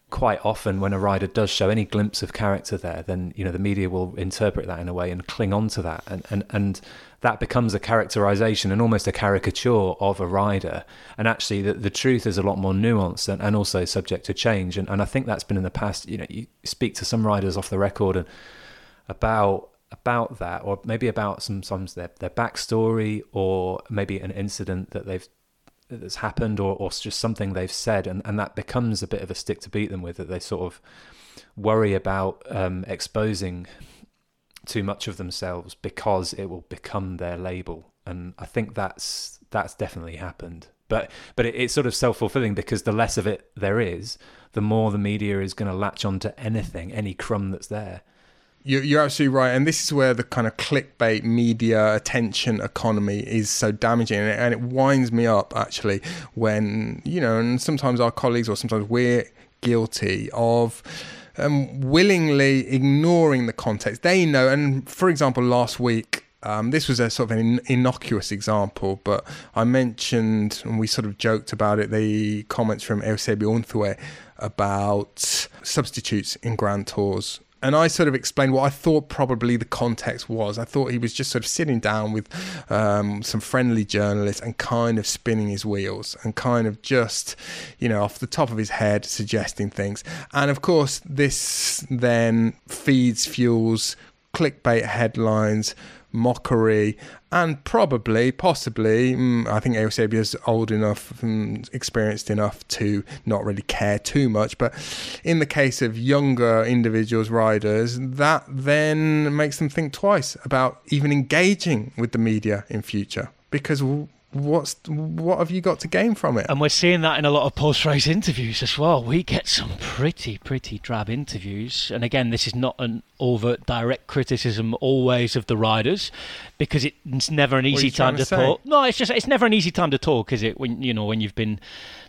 quite often when a rider does show any glimpse of character there, then you know the media will interpret that in a way and cling on to that, and and and that becomes a characterization and almost a caricature of a rider. And actually, the, the truth is a lot more nuanced and, and also subject to change. And and I think that's been in the past. You know, you speak to some riders off the record and about about that, or maybe about sometimes their their backstory, or maybe an incident that they've that's happened or, or just something they've said and, and that becomes a bit of a stick to beat them with that they sort of worry about um, exposing too much of themselves because it will become their label. And I think that's that's definitely happened. But but it, it's sort of self-fulfilling because the less of it there is the more the media is going to latch onto anything any crumb that's there You're, absolutely right, and this is where the kind of clickbait media attention economy is so damaging, and it, and it winds me up actually when you know, and sometimes our colleagues or sometimes we're guilty of. Um, willingly ignoring the context they know and for example last week um, this was a sort of an innocuous example, but I mentioned and we sort of joked about it the comments from Eusebio Unzué about substitutes in Grand Tours. And I sort of explained what I thought probably the context was. I thought he was just sort of sitting down with um, some friendly journalists and kind of spinning his wheels and kind of just, you know, off the top of his head suggesting things. And of course, this then feeds, fuels clickbait headlines, mockery, and probably, possibly, mm, I think Eusebio's old enough, experienced enough to not really care too much. But in the case of younger individuals, riders, that then makes them think twice about even engaging with the media in future because. What's what have you got to gain from it? And we're seeing that in a lot of post-race interviews as well. We get some pretty, pretty drab interviews. And again, this is not an overt, direct criticism always of the riders, because it's never an easy time to to talk. No, it's just it's never an easy time to talk, is it? When you know when you've been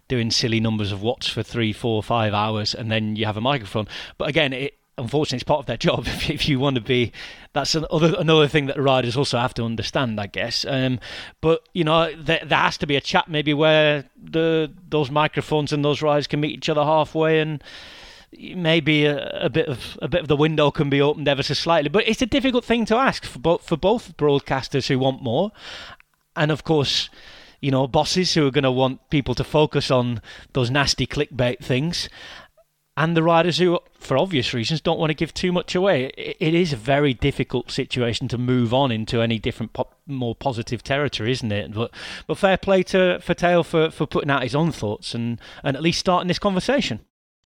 doing silly numbers of watts for three, four, five hours, and then you have a microphone. But again, it unfortunately it's part of their job. If, if you want to be, that's another another thing that riders also have to understand, I guess. Um, but you know, there, there has to be a chat maybe where the those microphones and those riders can meet each other halfway and. Maybe a, a bit of a bit of the window can be opened ever so slightly, but it's a difficult thing to ask for both for both broadcasters who want more, and of course, you know, bosses who are going to want people to focus on those nasty clickbait things, and the riders who, for obvious reasons, don't want to give too much away. It, is a very difficult situation to move on into any different, more positive territory, isn't it? But but fair play to for Tao for, for putting out his own thoughts and, and at least starting this conversation.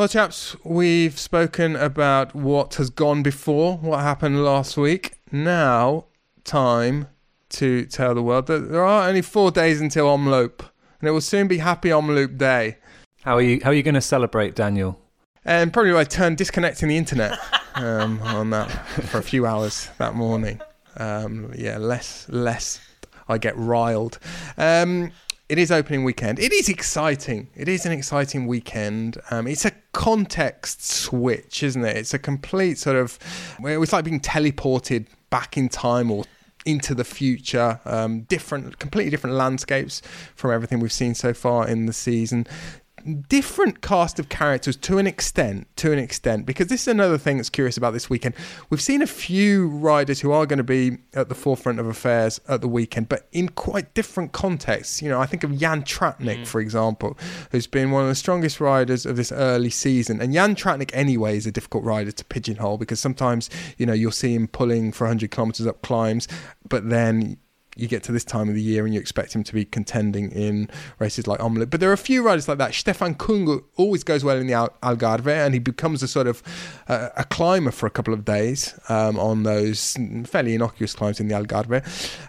Well, chaps, we've spoken about what has gone before, what happened last week. Now, time to tell the world that there are only four days until Omloop, and it will soon be Happy Omloop Day. how are you how are you going to celebrate Daniel And probably I turn disconnecting the internet um, on that for a few hours that morning. Um, yeah, less less I get riled. Um, it is opening weekend. It is exciting. It is an exciting weekend. Um, it's a context switch, isn't it? It's a complete sort of. It's like being teleported back in time or into the future. Um, different, completely different landscapes from everything we've seen so far in the season different cast of characters to an extent to an extent because this is another thing that's curious about this weekend. We've seen a few riders who are going to be at the forefront of affairs at the weekend but in quite different contexts. You know i think of jan tratnik mm. for example who's been one of the strongest riders of this early season. And jan tratnik anyway is a difficult rider to pigeonhole because sometimes you know you'll see him pulling for 100 kilometers up climbs but then you get to this time of the year and you expect him to be contending in races like Omloop. But there are a few riders like that. Stefan Kung always goes well in the Algarve and he becomes a sort of uh, a climber for a couple of days um, on those fairly innocuous climbs in the Algarve.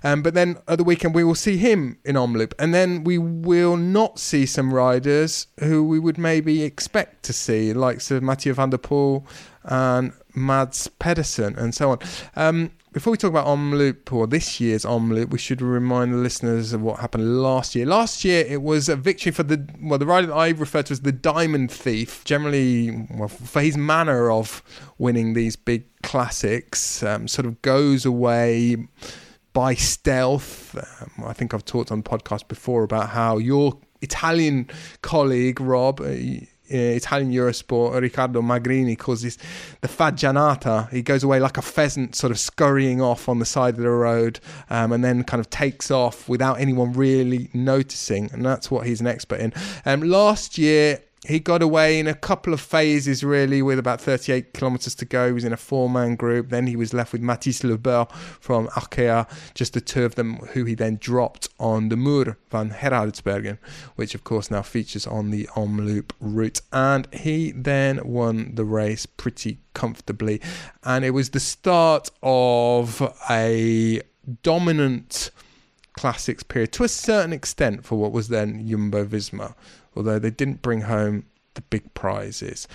Um, but then at the weekend we will see him in Omloop and then we will not see some riders who we would maybe expect to see, like Sir Mathieu van der Poel and Mads Pedersen and so on. Um, before we talk about Omloop or this year's Omloop, we should remind the listeners of what happened last year. Last year, it was a victory for the well, the rider that I refer to as the Diamond Thief. Generally, well, for his manner of winning these big classics, um, sort of goes away by stealth. Um, I think I've talked on the podcast before about how your Italian colleague Rob. Uh, Italian Eurosport, Riccardo Magrini calls this the fagianata. He goes away like a pheasant, sort of scurrying off on the side of the road, um, and then kind of takes off without anyone really noticing. And that's what he's an expert in. Um, last year, he got away in a couple of phases, really, with about 38 kilometres to go. He was in a four man group. Then he was left with Mathis Lebeur from Arkea, just the two of them, who he then dropped on the Muur van Gerardsbergen, which of course now features on the Omloop route. And he then won the race pretty comfortably. And it was the start of a dominant classics period to a certain extent for what was then Jumbo Visma although they didn't bring home the big prizes.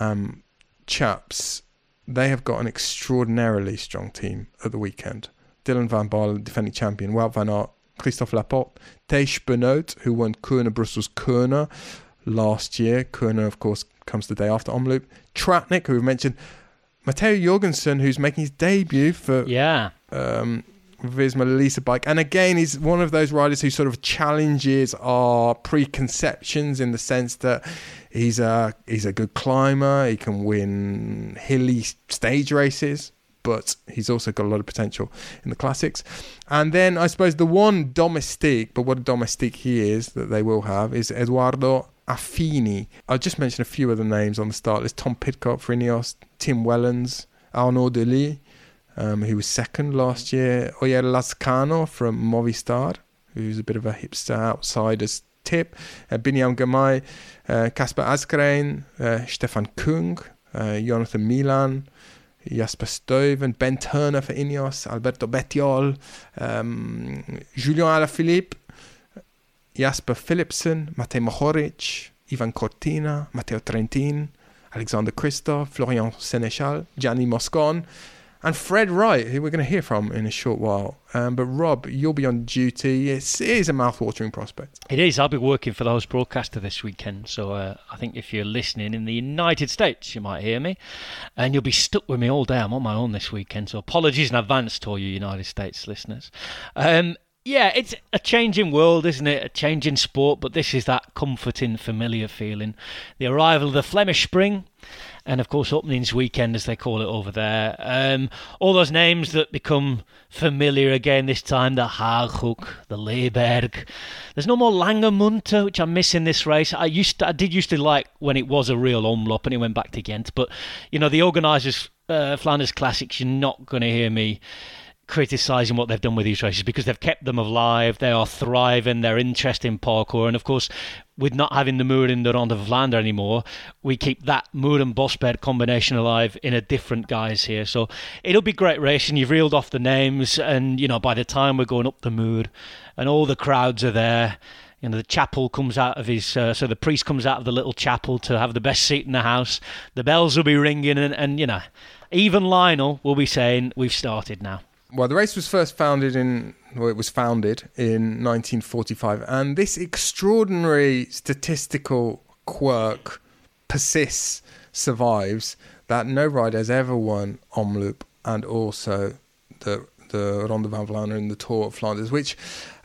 Um, chaps, they have got an extraordinarily strong team at the weekend. Dylan van Baarle, defending champion, Wout van Aert, Christophe Laporte, Tiesj Benoot, who won Kuurne Brussels Kuurne last year. Kuurne, of course, comes the day after Omloop. Tratnik, who we've mentioned. Matteo Jorgenson, who's making his debut for yeah. Um, Visma Lease bike. And again, he's one of those riders who sort of challenges our preconceptions in the sense that he's a he's a good climber. He can win hilly stage races, but he's also got a lot of potential in the classics. And then I suppose the one domestique, but what a domestique he is that they will have is Edoardo Affini. I'll just mention a few other names on the start list: Tom Pidcock for Ineos, Tim Wellens, Arnaud De Lie um, who was second last year. Oier Lazkano from Movistar, who's a bit of a hipster outsider's tip. Uh, Biniam Kasper uh, Asgreen, uh, Stefan Küng, uh, Jonathan Milan, Jasper Stuyven, Ben Turner for Ineos, Alberto Bettiol, um, Julien Alaphilippe, Jasper Philipsen, Matej Mohoric, Ivan Cortina, Matteo Trentin, Alexander Kristoff, Florian Sénéchal, Gianni Moscon and Fred Wright, who we're going to hear from in a short while. Um, but Rob, you'll be on duty. It's, it is a mouth-watering prospect. It is. I'll be working for the host broadcaster this weekend, so uh, I think if you're listening in the United States, you might hear me, and you'll be stuck with me all day. I'm on my own this weekend, so apologies in advance to all you United States listeners. Um, yeah, it's a changing world, isn't it? A changing sport, but this is that comforting, familiar feeling. The arrival of the Flemish spring and of course openings weekend as they call it over there. Um, all those names that become familiar again this time: the Haaghoek, the Leberg. There's no more Langemunte, which I miss in this race. I used to, I did used to like when it was a real omloop and it went back to Ghent, but you know the organisers uh, Flanders Classics, you're not going to hear me criticising what they've done with these races because they've kept them alive. They are thriving. They're interested in parcours, and of course, with not having the Muur in the Ronde of Vlaanderen anymore, we keep that Muur and Bosberg combination alive in a different guise here. So it'll be great racing. You've reeled off the names, and you know by the time we're going up the Muur, and all the crowds are there. You know, the chapel comes out of his, uh, so the priest comes out of the little chapel to have the best seat in the house. The bells will be ringing, and, and you know, even Lionel will be saying, We've started now. Well, the race was first founded in, well, it was founded in 1945, and this extraordinary statistical quirk persists, survives, that no rider has ever won Omloop and also the the Ronde van Vlaanderen and the Tour of Flanders, which,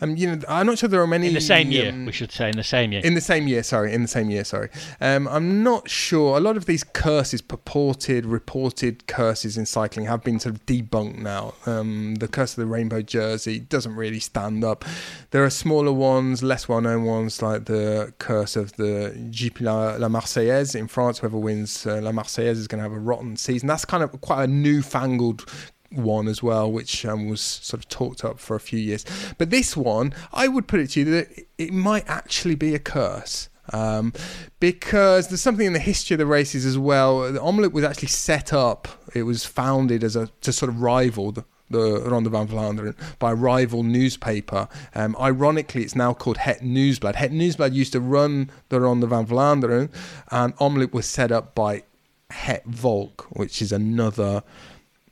um, you know, I'm not sure there are many In the same year, um, we should say, in the same year. in the same year, sorry, in the same year, sorry. Um, I'm not sure. A lot of these curses, purported, reported curses in cycling, have been sort of debunked now. Um, the curse of the rainbow jersey doesn't really stand up. There are smaller ones, less well-known ones, like the curse of the GP La, La Marseillaise in France. Whoever wins uh, La Marseillaise is going to have a rotten season. That's kind of quite a newfangled one as well, which um, was sort of talked up for a few years. But this one, I would put it to you that it might actually be a curse. Um, because there's something in the history of the races as well. The Omloop was actually set up, it was founded as a to sort of rival the, the Ronde van Vlaanderen by a rival newspaper. Um, ironically, it's now called Het Nieuwsblad. Het Nieuwsblad used to run the Ronde van Vlaanderen, and Omloop was set up by Het Volk, which is another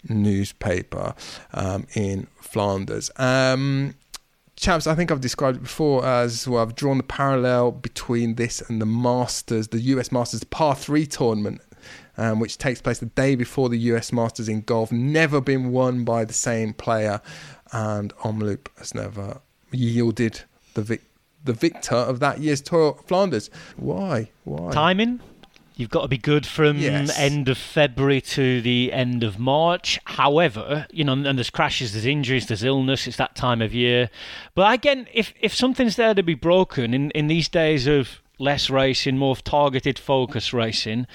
newspaper um, in Flanders. Um, chaps, I think I've described it before as well. I've drawn the parallel between this and the Masters, the US Masters Par 3 tournament, um, which takes place the day before the US Masters in golf. Never been won by the same player, and Omloop has never yielded the the victor of that year's Tour of Flanders. Why? Why? Timing. You've got to be good from Yes. end of February to the end of March. However, you know, and there's crashes, there's injuries, there's illness. It's that time of year. But again, if if something's there to be broken in in these days of less racing, more targeted focus racing,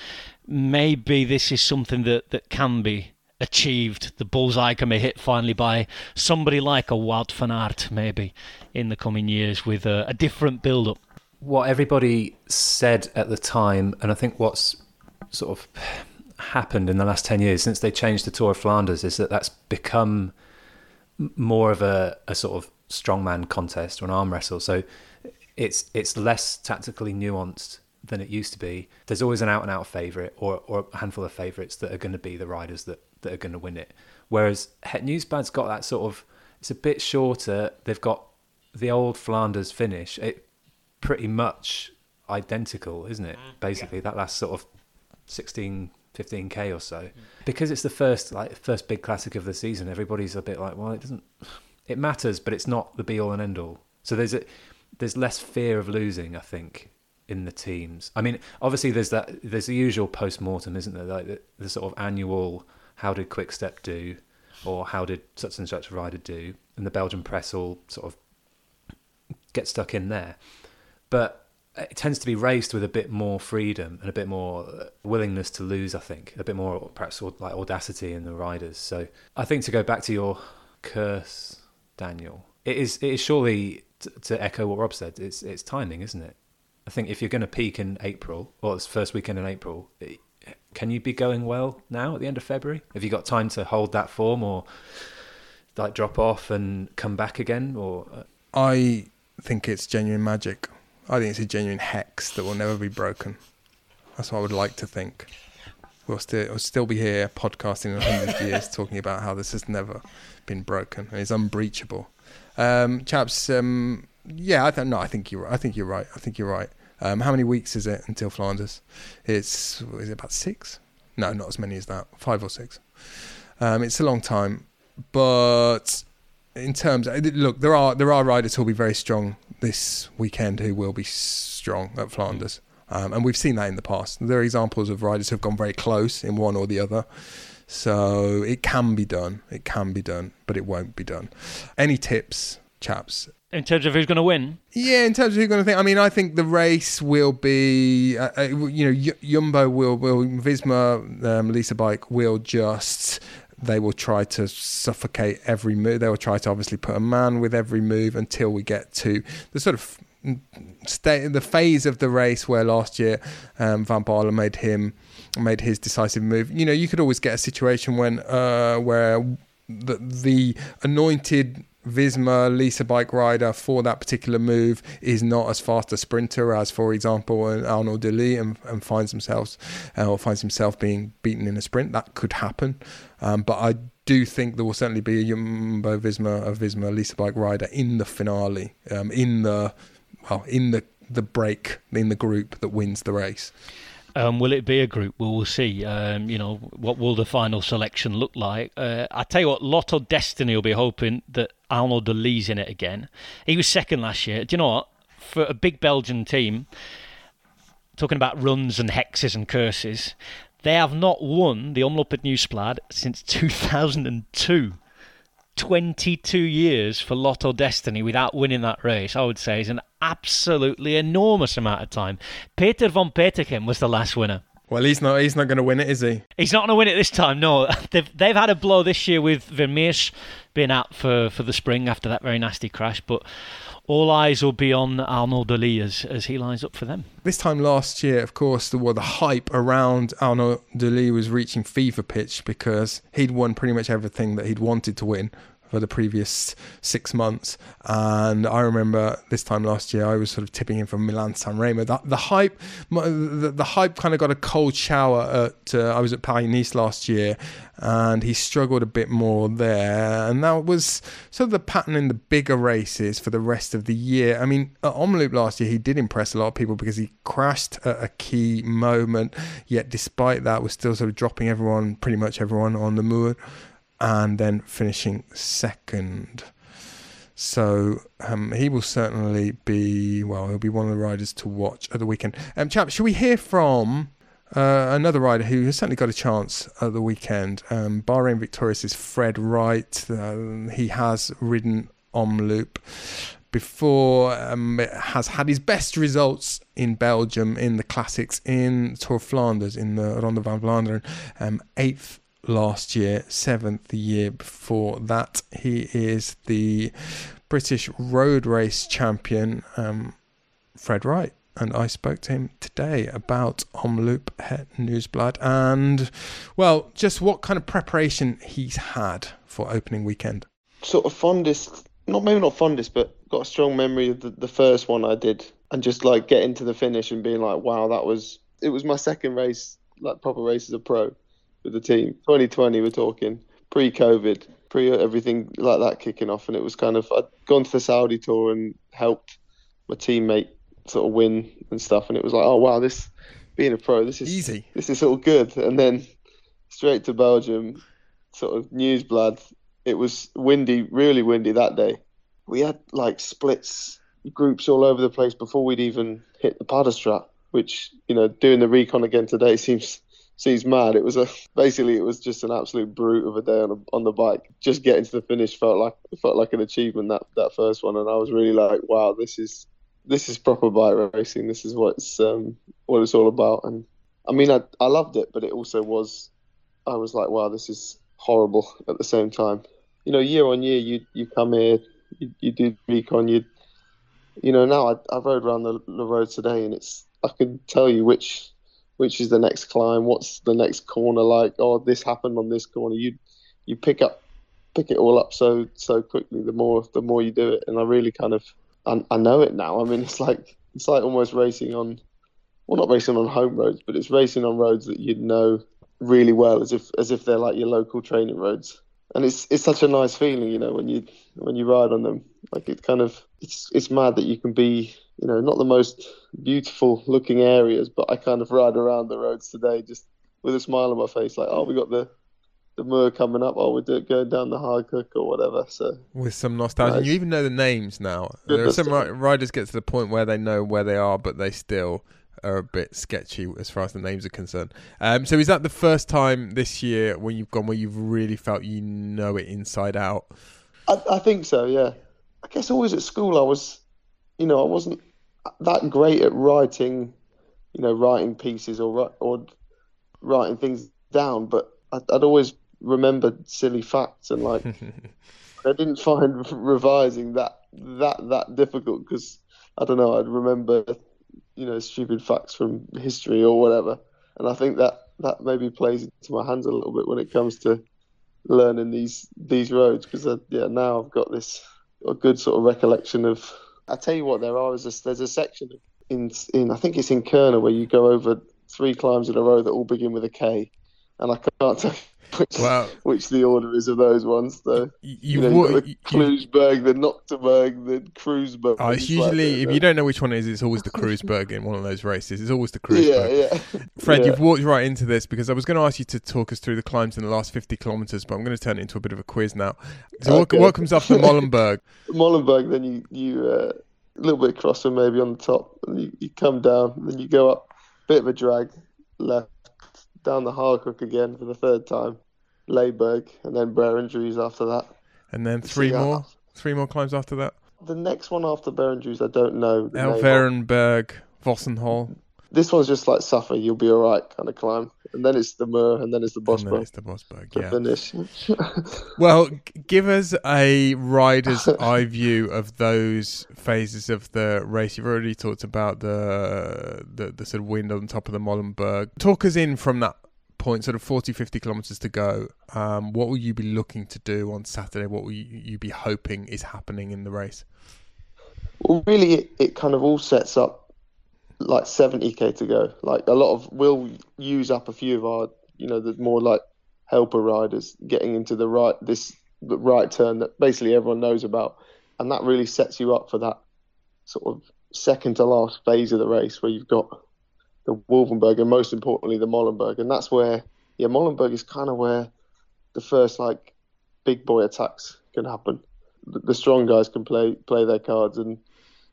maybe this is something that that can be achieved. The bullseye can be hit finally by somebody like a Wout van Aert, maybe in the coming years with a, a different build-up. What everybody said at the time, and I think what's sort of happened in the last 10 years since they changed the Tour of Flanders is that that's become more of a, a sort of strongman contest or an arm wrestle. So it's it's less tactically nuanced than it used to be. There's always an out and out favourite or, or a handful of favourites that are going to be the riders that, that are going to win it. Whereas Het Nieuwsblad's got that sort of, it's a bit shorter. They've got the old Flanders finish. It pretty much identical, isn't it? Mm. Basically, that last sort of 16, 15k or so. Because it's the first like first big classic of the season, everybody's a bit like, well, it doesn't. It matters, but it's not the be all and end all. So there's a there's less fear of losing, I think, in the teams. I mean, obviously there's that there's the usual post mortem, isn't there? Like the, the sort of annual, how did Quick Step do, or how did such and such rider do, and the Belgian press all sort of get stuck in there. But it tends to be raced with a bit more freedom and a bit more uh, willingness to lose. I think a bit more perhaps like audacity in the riders. So I think to go back to your curse, Daniel, it is it is surely t- to echo what Rob said. It's it's timing, isn't it? I think if you're going to peak in April or it's first weekend in April, it, can you be going well now at the end of February? Have you got time to hold that form or like drop off and come back again? Or uh, I think it's genuine magic. I think it's a genuine hex that will never be broken. That's what I would like to think. We'll still, we'll still be here podcasting in a hundred years talking about how this has never been broken and is unbreachable. Um, chaps, um, yeah, I th- no, I think you're. I think you're right. I think you're right. Um, how many weeks is it until Flanders? It's is it about six? No, not as many as that. Five or six. Um, it's a long time, but in terms look there are there are riders who will be very strong this weekend who will be strong at Flanders. Um, and we've seen that in the past. There are examples of riders who have gone very close in one or the other. So it can be done. It can be done but it won't be done. Any tips chaps? In terms of who's going to win, yeah, in terms of who's going to think, I mean, I think the race will be, uh, uh, you know, Y- Jumbo will, will Visma, um, Lease a Bike will just, they will try to suffocate every move. They will try to obviously put a man with every move until we get to the sort of stay the phase of the race where last year um, Van Baarle made him made his decisive move. You know, you could always get a situation when uh, where the, the anointed Visma Lease a Bike rider for that particular move is not as fast a sprinter as, for example, an Arnaud De Lie and, and finds themselves uh, or finds himself being beaten in a sprint. That could happen, um, but I do think there will certainly be a Jumbo Visma, a Visma Lease a Bike rider in the finale, um, in the well, in the the break in the group that wins the race. Um, will it be a group? Well, we'll see. Um, you know, what will the final selection look like? Uh, I tell you what, Lotto Dstny will be hoping that Arnaud De Lie's in it again. He was second last year. Do you know what? For a big Belgian team, talking about runs and hexes and curses, they have not won the Omloop Nieuwsblad since 2002. 22 years for Lotto Dstny without winning that race, I would say, is an absolutely enormous amount of time. Peter Van Petegem was the last winner. Well, he's not. He's not going to win it, is he? He's not going to win it this time. No, they've they've had a blow this year with Vermeersch being out for, for the spring after that very nasty crash. But all eyes will be on Arnaud De Lie as, as he lines up for them. This time last year, of course, the, well, the hype around Arnaud De Lie was reaching fever pitch because he'd won pretty much everything that he'd wanted to win for the previous six months. And I remember this time last year, I was sort of tipping him for Milan San Remo. The, the hype, the, the, hype kind of got a cold shower at. Uh, I was at Paris Nice last year, and he struggled a bit more there. And that was sort of the pattern in the bigger races for the rest of the year. I mean, at Omloop last year, he did impress a lot of people because he crashed at a key moment. Yet, despite that, was still sort of dropping everyone, pretty much everyone, on the Mur and then finishing second. So um, he will certainly be well. He'll be one of the riders to watch at the weekend. Um, chap, should we hear from uh, another rider who has certainly got a chance at the weekend? Um, Bahrain victorious is Fred Wright. Uh, he has ridden Omloop before. Um, has had his best results in Belgium in the classics in Tour Flanders in the Ronde van Vlaanderen. Um, eighth last year, seventh year before that. He is the British road race champion, um, Fred Wright. And I spoke to him today about Omloop Het Nieuwsblad and, well, just what kind of preparation he's had for opening weekend. Sort of fondest, not maybe not fondest, but got a strong memory of the, the first one I did and just like getting to the finish and being like, wow, that was, it was my second race, like proper race as a pro with the team. 2020, we're talking pre-COVID, pre everything like that kicking off, and it was kind of I'd gone to the Saudi tour and helped my teammate sort of win and stuff, and it was like, oh wow, this being a pro, this is easy. This is all good, and then straight to Belgium, sort of Nieuwsblad. It was windy, really windy that day. We had like splits, groups all over the place before we'd even hit the Paddestraat, which you know, doing the recon again today seems seems mad. It was a basically it was just an absolute brute of a day on a, on the bike. Just getting to the finish felt like felt like an achievement that that first one, and I was really like, wow, this is this is proper bike racing. This is what it's um, what it's all about. And I mean, I I loved it, but it also was I was like, wow, this is horrible at the same time. You know, year on year, you you come here, you, you do recon, you you know. Now I I rode around the, the road today, and it's I can tell you which which is the next climb, what's the next corner like, oh this happened on this corner. You you pick up pick it all up so so quickly the more the more you do it and I really kind of I, I know it now. I mean it's like it's like almost racing on well not racing on home roads, but it's racing on roads that you'd know really well as if as if they're like your local training roads. And it's it's such a nice feeling, you know, when you when you ride on them. Like it kind of it's it's mad that you can be you know, not the most beautiful looking areas, but I kind of ride around the roads today just with a smile on my face, like, oh, we got the the Mur coming up. Oh, we're going down the Haaghoek or whatever. So with some nostalgia, you even know the names now. There are some riders get to the point where they know where they are, but they still are a bit sketchy as far as the names are concerned. Um, so is that the first time this year when you've gone where you've really felt you know it inside out? I, I think so. Yeah. I guess always at school I was, you know, I wasn't that great at writing, you know, writing pieces or or writing things down, but I'd, I'd always remembered silly facts and like I didn't find revising that that that difficult because I don't know I'd remember you know stupid facts from history or whatever, and I think that that maybe plays into my hands a little bit when it comes to learning these these roads because uh, yeah now I've got this a good sort of recollection of. I tell you what, there are is a, there's a section in in I think it's in Kuurne where you go over three climbs in a row that all begin with a K, and I can't tell which, Well- which the order is of those ones. Though You, you, know, wa- you've got the you- the Nocturberg, the Kruisberg. Oh, it's It's like usually if you don't know which one it is, it's always the Kruisberg in one of those races. It's always the Kruisberg. Yeah, yeah. Fred, Yeah. you've walked right into this because I was going to ask you to talk us through the climbs in the last 50 kilometres, but I'm going to turn it into a bit of a quiz now. So, Okay. what, what comes after Molenberg? Molenberg, then you you uh, a little bit crosser maybe on the top, and you, you come down, and then you go up, bit of a drag left down the Haaghoek again for the third time, Leberg, and then Berendries after that. And then three yeah. more, three more climbs after that. The next one after Berendries, I don't know. the name of. Elverenberg, Vossenhol, This one's just like suffer, you'll be all right kind of climb, and then it's the Mur, and then it's the and then Bosberg it's the Bosberg. Yeah. finish. Well, give us a rider's eye view of those phases of the race. You've already talked about the, the the sort of wind on top of the Molenberg. Talk us in from that point, sort of 40, 50 kilometres to go. Um, what will you be looking to do on Saturday? What will you, you be hoping is happening in the race? Well, really, it, it kind of all sets up like 70k to go. Like a lot of, we'll use up a few of our, you know, the more like helper riders getting into the right, this the right turn that basically everyone knows about. And that really sets you up for that sort of second to last phase of the race where you've got the Wolvenberg and most importantly the Molenberg. And that's where, yeah, Molenberg is kind of where the first like big boy attacks can happen. The, the strong guys can play play their cards, and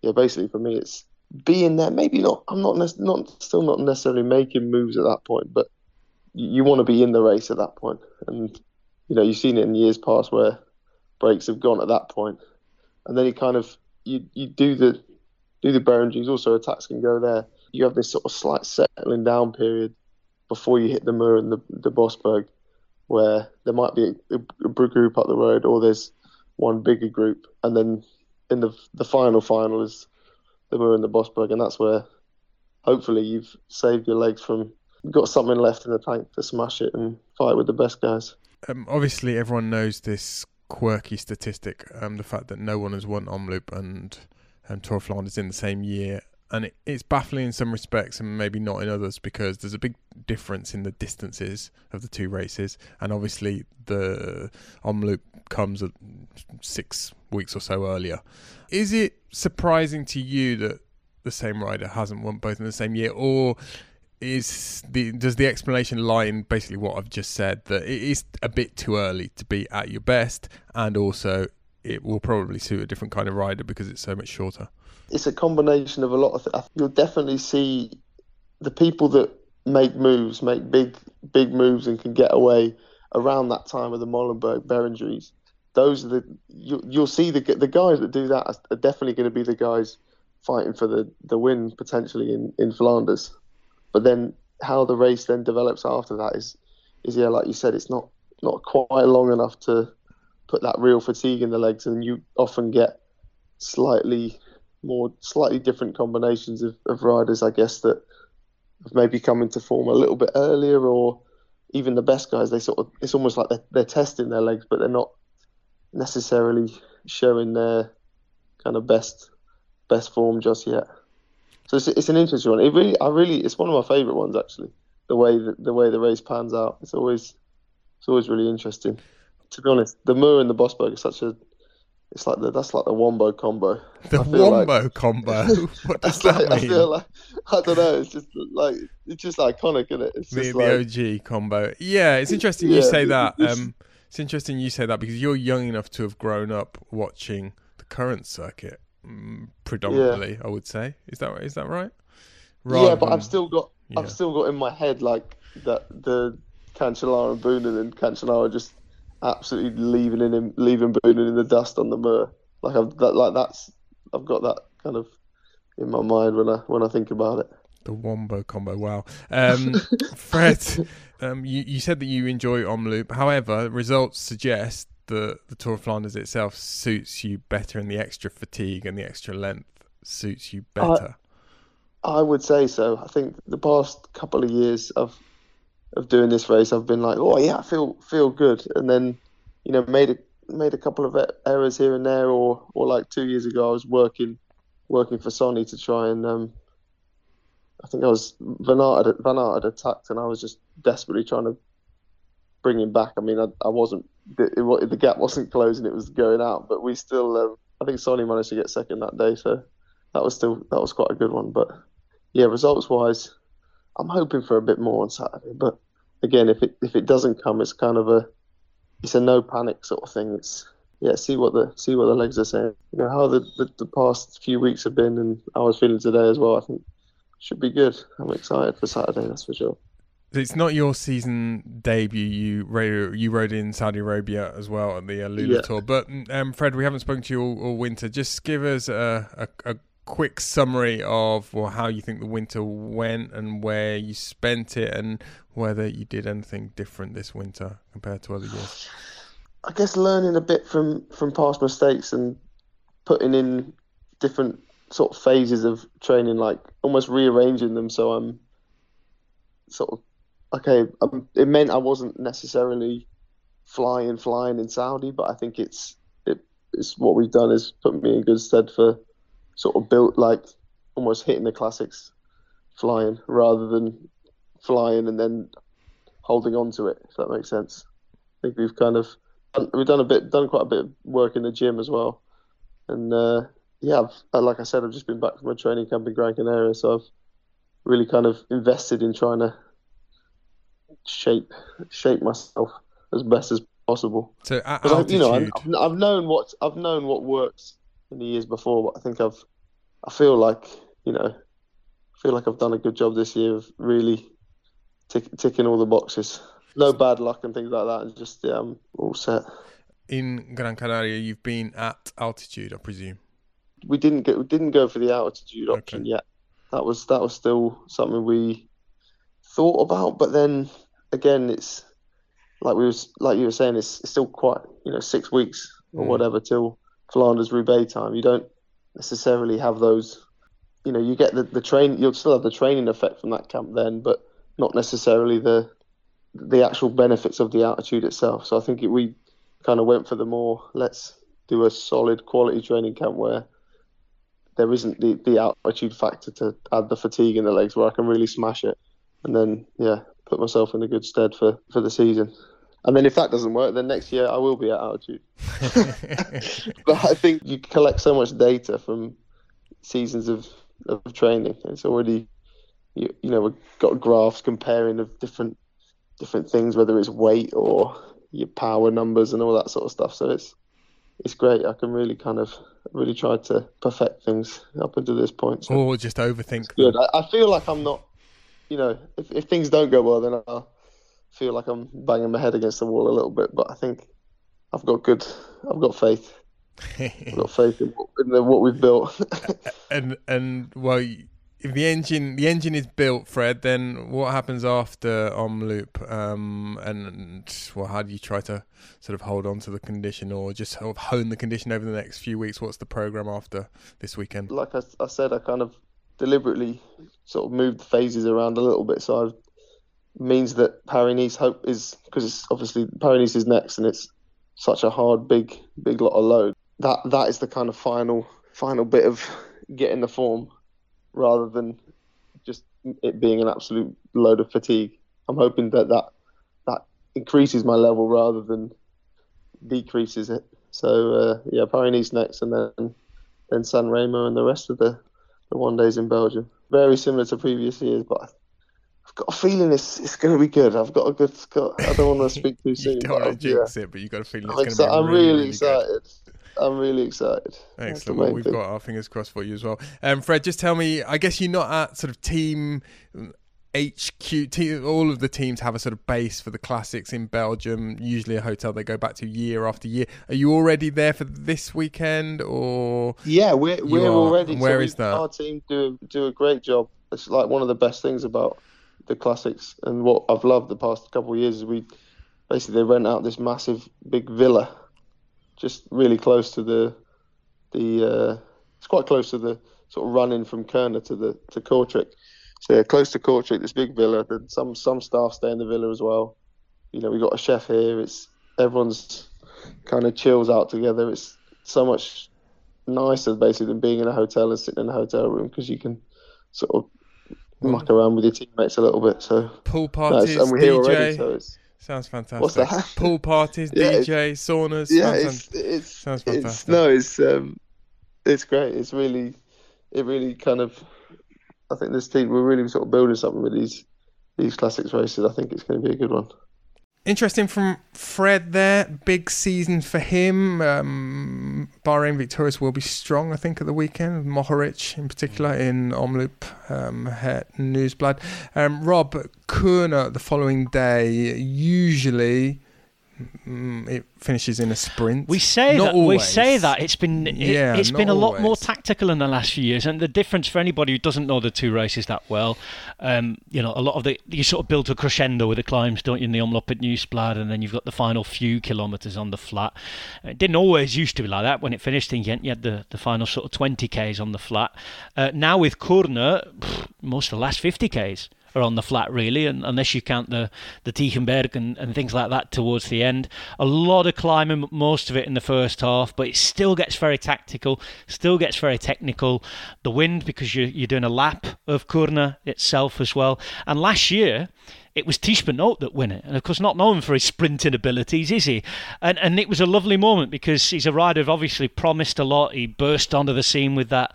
yeah, basically for me it's being there. Maybe not. I'm not not still not necessarily making moves at that point, but you, want to be in the race at that point. And you know you've seen it in years past where breaks have gone at that point, and then you kind of you you do the do the Berendries. Also attacks can go there. You have this sort of slight settling down period before you hit the Mur and the the Bosberg, where there might be a, a group up the road, or there's one bigger group, and then in the the final final is the Mur in the Bosberg, and that's where hopefully you've saved your legs from got something left in the tank to smash it and fight with the best guys. Um, obviously, everyone knows this quirky statistic, um, the fact that no one has won Omloop and and Tour of Flanders in the same year, and it, it's baffling in some respects and maybe not in others because there's a big difference in the distances of the two races, and obviously the Omloop comes six weeks or so earlier. Is it surprising to you that the same rider hasn't won both in the same year, or is the does the explanation lie in basically what I've just said that it is a bit too early to be at your best, and also it will probably suit a different kind of rider because it's so much shorter. It's a combination of a lot of. Th- you'll definitely see the people that make moves, make big big moves, and can get away around that time of the Molenberg Berendries. Those are the you, you'll see the the guys that do that are definitely going to be the guys fighting for the, the win potentially in, in Flanders. But then how the race then develops after that is is yeah, like you said, it's not not quite long enough to put that real fatigue in the legs, and you often get slightly more slightly different combinations of, of riders, I guess that have maybe come into form a little bit earlier, or even the best guys. They sort of it's almost like they're, they're testing their legs, but they're not necessarily showing their kind of best best form just yet. So it's, it's an interesting one. It really, I really, it's one of my favourite ones actually. The way that, the way the race pans out, it's always it's always really interesting. To be honest, the Mur and the Bosberg is such a it's like the that's like the wombo combo. The feel like- wombo combo. What does that like- I feel like I don't know. It's just like it's just iconic, isn't it? It's the, the like OG combo. Yeah, it's interesting you say that. it's- Um, it's interesting you say that because you're young enough to have grown up watching the current circuit mm, predominantly. I would say is that is that right? yeah, but than- I've still got yeah. I've still got in my head like that the Cancellara and Boonen and Cancellara just absolutely leaving in him leaving Boonen in the dust on the Mur. Like I've that like that's I've got that kind of in my mind when I when I think about it. The wombo combo. Wow. Um, Fred, um, you, you said that you enjoy Omloop. However, results suggest that the Tour of Flanders itself suits you better, and the extra fatigue and the extra length suits you better. I would say so. I think the past couple of years of of doing this race, I've been like, oh yeah, I feel feel good, and then you know made a made a couple of errors here and there, or or like two years ago, I was working working for Sonny to try and um, I think I was Van Aert had, Van Aert attacked, and I was just desperately trying to bring him back. I mean, I, I wasn't it, it, the gap wasn't closing; it was going out. But we still, um, I think Sonny managed to get second that day, so that was still that was quite a good one. But yeah, results wise, I'm hoping for a bit more on Saturday. But again, if it if it doesn't come, it's kind of a it's a no panic sort of thing. It's yeah, see what the see what the legs are saying. You know how the, the, the past few weeks have been, and how I was feeling today as well. I think should be good. I'm excited for Saturday, that's for sure. It's not your season debut. You rode, you rode in Saudi Arabia as well at the uh, Lula yeah. Tour. But um, Fred, we haven't spoken to you all, all winter. Just give us a, a, a, quick summary of well, how you think the winter went and where you spent it, and whether you did anything different this winter compared to other years. I guess learning a bit from from past mistakes and putting in different sort of phases of training, like almost rearranging them so I'm sort of okay. Um, it meant I wasn't necessarily flying, flying in Saudi, but I think it's it, it's what we've done is put me in good stead for sort of built like almost hitting the classics flying rather than flying and then holding on to it. If that makes sense. I think we've kind of we've done a bit, done quite a bit of work in the gym as well, and uh, yeah, I've, uh, like I said, I've just been back from a training camp in Gran Canaria, so I've really kind of invested in trying to shape shape myself as best as possible. So at altitude, I, you know, I've, I've known what I've known what works in the years before, but I think I've I feel like you know I feel like I've done a good job this year of really tick, ticking all the boxes no bad luck and things like that, and just yeah, I'm all set. In Gran Canaria, you've been at altitude, I presume. We didn't get we didn't go for the altitude option okay. yet. That was that was still something we thought about, but then again, it's like we was like you were saying, it's, it's still quite you know six weeks or mm. whatever till Flanders Roubaix time. You don't necessarily have those. You know, you get the the train. You'll still have the training effect from that camp then, but not necessarily the the actual benefits of the altitude itself. So I think it, we kind of went for the more let's do a solid quality training camp where there isn't the, the altitude factor to add the fatigue in the legs where I can really smash it and then yeah put myself in a good stead for, for the season. And then if that doesn't work, then next year I will be at altitude. but I think you collect so much data from seasons of, of training. It's already you, you know we've got graphs comparing of different different things, whether it's weight or your power numbers and all that sort of stuff. So it's it's great. I can really kind of really try to perfect things up until this point. So or just overthink. good. I, I, feel like I'm not. You know, if, if things don't go well, then I'll feel like I'm banging my head against the wall a little bit. But I think I've got good. I've got faith. I've got faith in, in what we've built. and and well, if the engine the engine is built, Fred, then what happens after Omloop? Um, and well, how do you try to sort of hold on to the condition, or just sort of hone the condition over the next few weeks? What's the program after this weekend? Like I, I said, I kind of deliberately sort of moved the phases around a little bit, so it means that Paris hope is because it's obviously Paris is next, and it's such a hard, big, big lot of load. That that is the kind of final final bit of getting the form rather than just it being an absolute load of fatigue. I'm hoping that that, that increases my level rather than decreases it. So uh, yeah, Paris next, and then then San Remo and the rest of the, the one days in Belgium. Very similar to previous years, but I've got a feeling it's it's going to be good. I've got a good. Got, I don't want to speak too soon. you don't want to jinx yeah. it, but you've got a feeling it's going to be. I'm really, really excited. Good. I'm really excited. Excellent. Well, we've thing. got our fingers crossed for you as well. Um, Fred, just tell me. I guess you're not at sort of team HQ. Team, all of the teams have a sort of base for the classics in Belgium. Usually a hotel they go back to year after year. Are you already there for this weekend, or? Yeah, we're we're already. Where so is that? Our team do do a great job. It's like one of the best things about the classics, and what I've loved the past couple of years is we basically they rent out this massive big villa just really close to the the. Uh, it's quite close to the sort of running from Kuurne to the to Kortrijk. So yeah, close to Kortrijk, this big villa. Some some staff stay in the villa as well. You know, we got a chef here. It's everyone's kind of chills out together. It's so much nicer basically than being in a hotel and sitting in a hotel room because you can sort of muck around with your teammates a little bit. So Pool parties, it's- and we're here DJ. already, so it's Sounds fantastic. What's that? Pool parties, Yeah, it's- DJ, saunas. yeah, sounds it's it's sounds it's fantastic. no, it's um, it's great. It's really, it really kind of. I think this team we're really sort of building something with these these classics races. I think it's going to be a good one. Interesting from Fred there. Big season for him. Um, Bahrain Victorious will be strong, I think, at the weekend. Mohoric, in particular, in Omloop um, Het Nieuwsblad. Um, Rob Kuurne the following day. Usually, mm, it finishes in a sprint. We say Not that. We say that it's been it, Yeah, it's been a lot more tactical in the last few years, and the difference for anybody who doesn't know the two races that well, um, you know, a lot of the you sort of build a crescendo with the climbs, don't you? In the Omloop at Nieuwsblad, and then you've got the final few kilometres on the flat. It didn't always used to be like that. When it finished in Ghent, you had the, the final sort of 20 k's on the flat. Uh, now with Kuurne, most of the last 50 k's are on the flat really, and unless you count the the Tiegemberg and, and things like that towards the end. A lot of climbing, most of it in the first half, but it still gets very tactical, still gets very technical. The wind because you're you're doing a lap of Kuurne itself as well. And last year. It was Tiesj that won it, and of course, not known for his sprinting abilities, is he? And and it was a lovely moment because he's a rider who obviously promised a lot. He burst onto the scene with that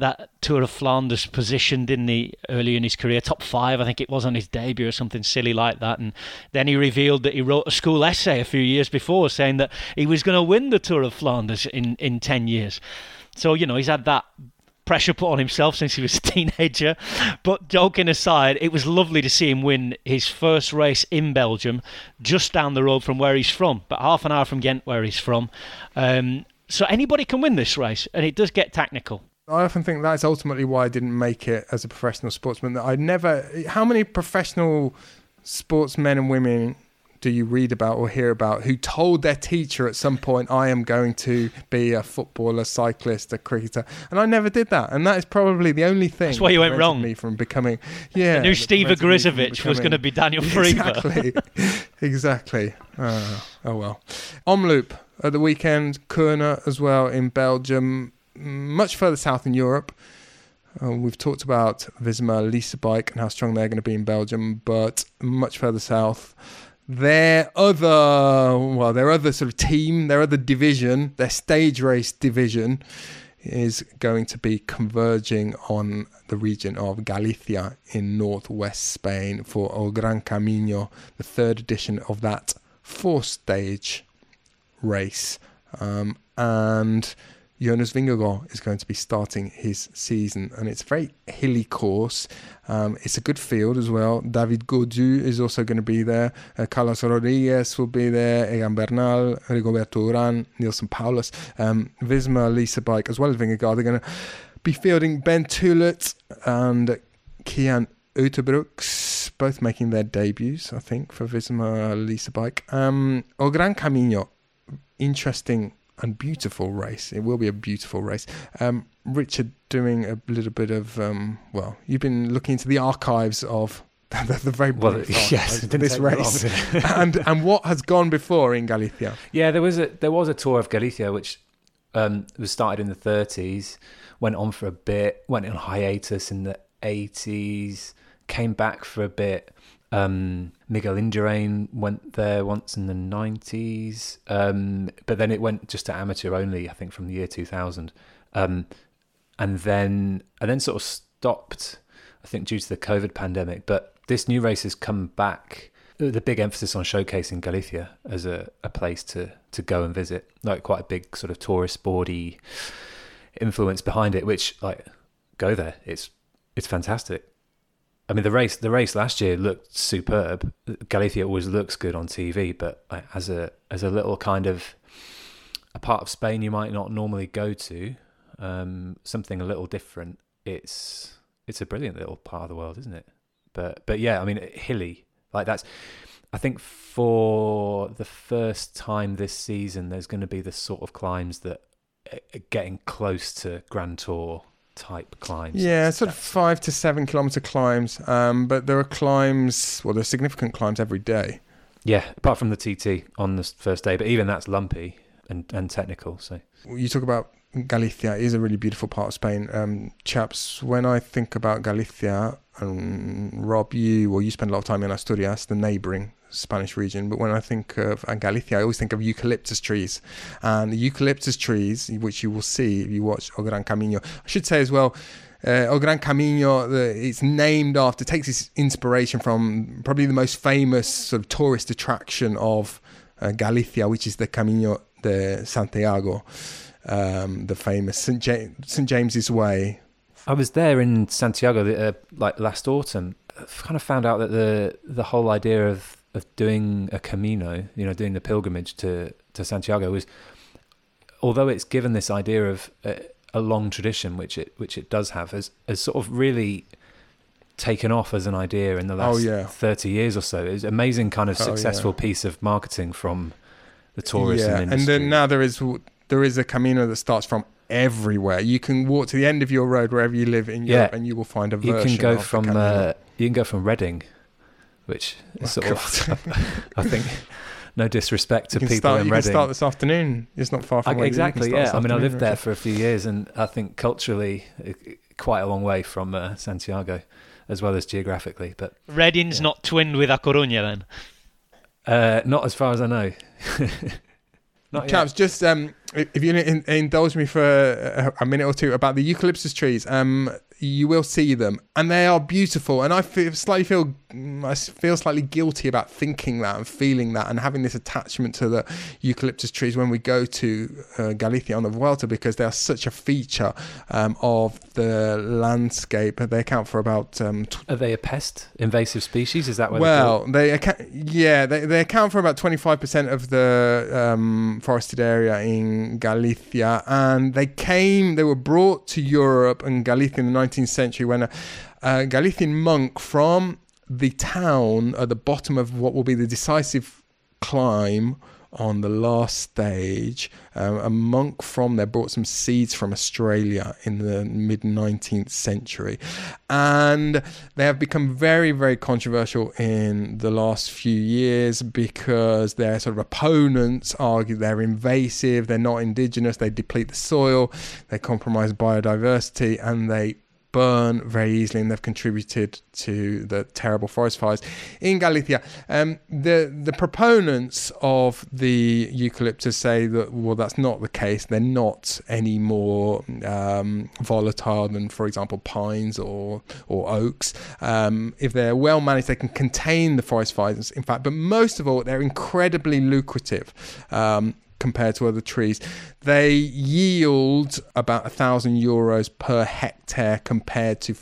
that Tour of Flanders position, didn't he, early in his career? Top five, I think it was on his debut or something silly like that. And then he revealed that he wrote a school essay a few years before saying that he was going to win the Tour of Flanders in, in 10 years. So, you know, he's had that pressure put on himself since he was a teenager. But joking aside, it was lovely to see him win his first race in Belgium, just down the road from where he's from, but half an hour from Ghent, where he's from. Um, so anybody can win this race, and it does get technical. I often think that's ultimately why I didn't make it as a professional sportsman. That I never. How many professional sportsmen and women do you read about or hear about who told their teacher at some point, "I am going to be a footballer, cyclist, a cricketer," and I never did that. And that is probably the only thing. That's why you went wrong. Me from becoming, yeah. New that Steve prevented me from Ogrizovic was going to be Daniel Friebe. Exactly. exactly. Oh, oh well. Omloop at the weekend, Kuurne as well in Belgium, much further south in Europe. Uh, we've talked about Visma Lease a Bike and how strong they're going to be in Belgium, but much further south, their other, well, their other sort of team, their other division, their stage race division, is going to be converging on the region of Galicia in northwest Spain for El Gran Camiño, the third edition of that four stage race. Um, and Jonas Vingegaard is going to be starting his season, and it's a very hilly course. Um, it's a good field as well. David Gaudu is also going to be there. Uh, Carlos Rodriguez will be there. Egan Bernal, Rigoberto Uran, Nielsen Paulus, um, Visma, Lease a Bike, as well as Vingegaard. They're going to be fielding Ben Tulett and Cian Uijtdebroeks, both making their debuts, I think, for Visma Lease a Bike. Um, Gran Camiño, interesting and beautiful race. It will be a beautiful race. Um, Richard doing a little bit of, um, well, you've been looking into the archives of the, the very Well, yes, archives it of didn't this take that long, race and and what has gone before in Galicia. Yeah, there was a there was a tour of Galicia which um, was started in the 30s, went on for a bit, went on hiatus in the 80s, came back for a bit. Um, Miguel Indurain went there once in the 90s, um, but then it went just to amateur only, I think, from the year 2000, um, and then and then sort of stopped, I think, due to the COVID pandemic. But this new race has come back with the big emphasis on showcasing Galicia as a, a place to, to go and visit, like quite a big sort of tourist sporty influence behind it. Which like go there, it's it's fantastic. I mean the race the race last year looked superb. Galicia always looks good on TV, but as a as a little kind of a part of Spain you might not normally go to, um, something a little different. It's it's a brilliant little part of the world, isn't it? But but yeah, I mean hilly like that's, I think for the first time this season, there's going to be the sort of climbs that are getting close to Grand Tour type climbs. Yeah, sort of five to seven kilometer climbs. Um, but there are climbs, well, there are significant climbs every day. Yeah, apart from the TT on the first day, but even that's lumpy and, and technical. So you talk about Galicia it is a really beautiful part of Spain. Um, chaps, when I think about Galicia, and Rob, you well, you spend a lot of time in Asturias, the neighbouring Spanish region. But when I think of Galicia, I always think of eucalyptus trees, and the eucalyptus trees, which you will see if you watch O Gran Camiño. I should say as well. Uh, O Gran Camiño, the, it's named after, takes its inspiration from probably the most famous sort of tourist attraction of uh, Galicia, which is the Camino de Santiago, um, the famous St. Ja- St. James's Way. I was there in Santiago uh, like last autumn. I kind of found out that the the whole idea of of doing a Camino, you know, doing the pilgrimage to to Santiago was, although it's given this idea of a, a long tradition, which it which it does have, has has sort of really taken off as an idea in the last Oh, yeah. 30 years or so. It's an amazing kind of Oh, successful yeah. piece of marketing from the tourism yeah, industry. and then now there is there is a Camino that starts from everywhere. You can walk to the end of your road wherever you live in Europe, Yeah. and you will find a you version. can go from uh, you can go from Reading, which is Oh, sort of I think no disrespect to you can people start. in You can start this afternoon. It's not far from I- where you live. You can exactly, start yeah. I mean, I afternoon, lived there for a few years, and I think culturally, uh, quite a long way from uh, Santiago, as well as geographically. But Reading's not twinned with A Coruña then. uh, not as far as I know. not yet. Chaps, just um, if you in, indulge me for a, a minute or two about the eucalyptus trees, um, you will see them, and they are beautiful. And I feel slightly feel I feel slightly guilty about thinking that and feeling that and having this attachment to the eucalyptus trees when we go to uh, Galicia on the Vuelta because they are such a feature um, of the landscape. They account for about um, tw- Are they a pest, invasive species? Is that what? well, they account, yeah, they, they account for about 25% of the um, forested area in Galicia. And they came, they were brought to Europe and Galicia in the 19th century when a, a Galician monk from the town at the bottom of what will be the decisive climb on the last stage. Um, a monk from there brought some seeds from Australia in the mid 19th century. And they have become very, very controversial in the last few years because their sort of opponents argue they're invasive, they're not indigenous, they deplete the soil, they compromise biodiversity, and they burn very easily and they've contributed to the terrible forest fires in Galicia. Um, the the proponents of the eucalyptus say that well that's not the case. They're not any more um, volatile than, for example, pines or or oaks. Um, if they're well managed, they can contain the forest fires. In fact, but most of all, they're incredibly lucrative. Compared to other trees. They yield about a thousand euros per hectare compared to,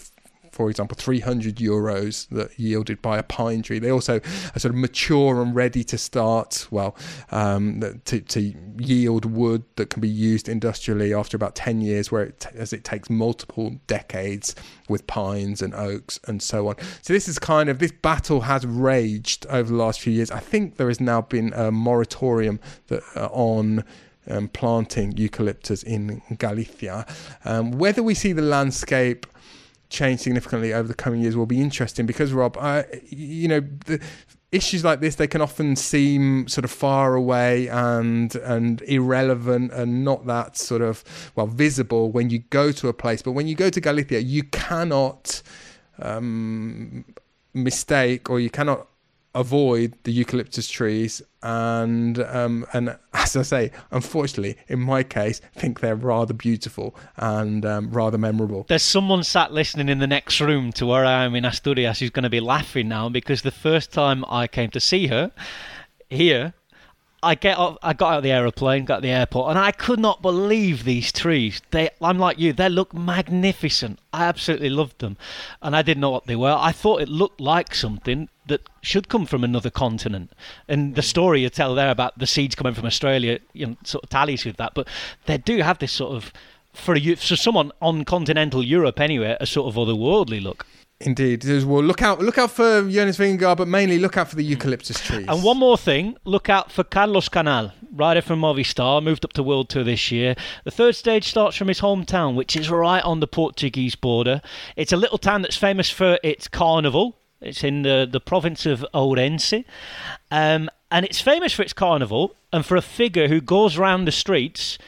for example, 300 euros that yielded by a pine tree. They also are sort of mature and ready to start, well, um, to, to yield wood that can be used industrially after about 10 years, where it, as it takes multiple decades with pines and oaks and so on. So this is kind of this battle has raged over the last few years. I think there has now been a moratorium that uh, on um, planting eucalyptus in Galicia. Um, whether we see the landscape change significantly over the coming years will be interesting because Rob, I, you know, the issues like this they can often seem sort of far away and and irrelevant and not that sort of well visible when you go to a place, but when you go to Galicia, you cannot um, mistake or you cannot avoid the eucalyptus trees and um, and as I say, unfortunately, in my case, think they're rather beautiful and um, rather memorable. There's someone sat listening in the next room to where I am in Asturias who's going to be laughing now because the first time I came to see her here, I get off, I got out of the aeroplane, got to the airport, and I could not believe these trees. They, I'm like you, they look magnificent. I absolutely loved them, and I didn't know what they were. I thought it looked like something that should come from another continent. And the mm. story you tell there about the seeds coming from Australia, you know, sort of tallies with that. But they do have this sort of for you, for someone on continental Europe anyway, a sort of otherworldly look. Indeed, There's- well, look out, look out for Jonas Vingegaard, but mainly look out for the eucalyptus trees. And one more thing, look out for Carlos Canal, rider from Movistar, moved up to World Tour this year. The third stage starts from his hometown, which is right on the Portuguese border. It's a little town that's famous for its carnival. It's in the, the province of Ourense. Um, and it's famous for its carnival and for a figure who goes around the streets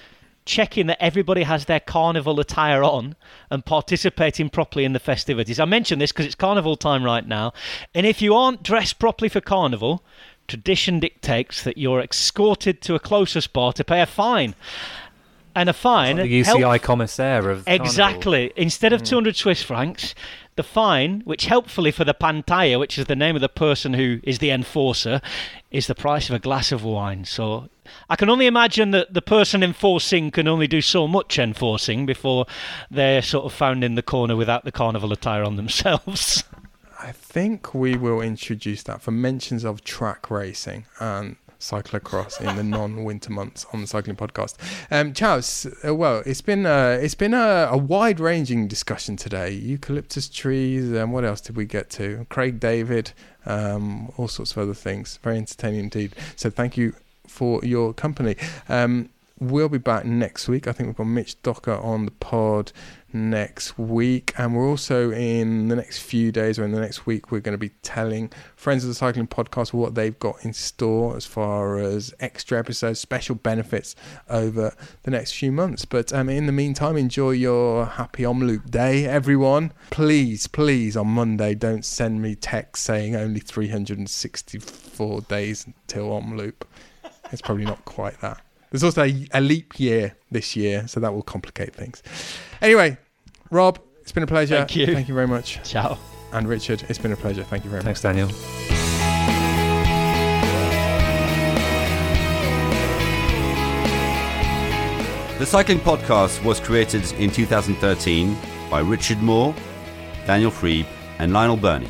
checking that everybody has their carnival attire on and participating properly in the festivities. I mention this because it's carnival time right now. And if you aren't dressed properly for carnival, tradition dictates that you're escorted to a closer spa to pay a fine. And a fine. Like the UCI help- commissaire of Carnival. Exactly. Instead of hmm. 200 Swiss francs, the fine, which helpfully for the pantalla, which is the name of the person who is the enforcer, is the price of a glass of wine. So I can only imagine that the person enforcing can only do so much enforcing before they're sort of found in the corner without the carnival attire on themselves. I think we will introduce that for mentions of track racing and cyclocross in the non-winter months on the cycling podcast. Um, Charles, uh, well, it's been uh, it's been a, a wide-ranging discussion today. Eucalyptus trees, and what else did we get to? Craig David, um, all sorts of other things. Very entertaining indeed. So thank you for your company. Um, we'll be back next week. I think we've got Mitch Docker on the pod next week, and we're also in the next few days or in the next week, we're going to be telling friends of the cycling podcast what they've got in store as far as extra episodes, special benefits over the next few months. But um, in the meantime, enjoy your happy Omloop day, everyone. Please, please, on Monday, don't send me text saying only 364 days until Omloop. It's probably not quite that. There's also a, a, leap year this year, so that will complicate things. Anyway, Rob, it's been a pleasure. Thank you. Thank you very much. Ciao. And Richard, it's been a pleasure. Thank you very Thanks, much. Thanks, Daniel. The Cycling Podcast was created in 2013 by Richard Moore, Daniel Friebe, and Lionel Birnie.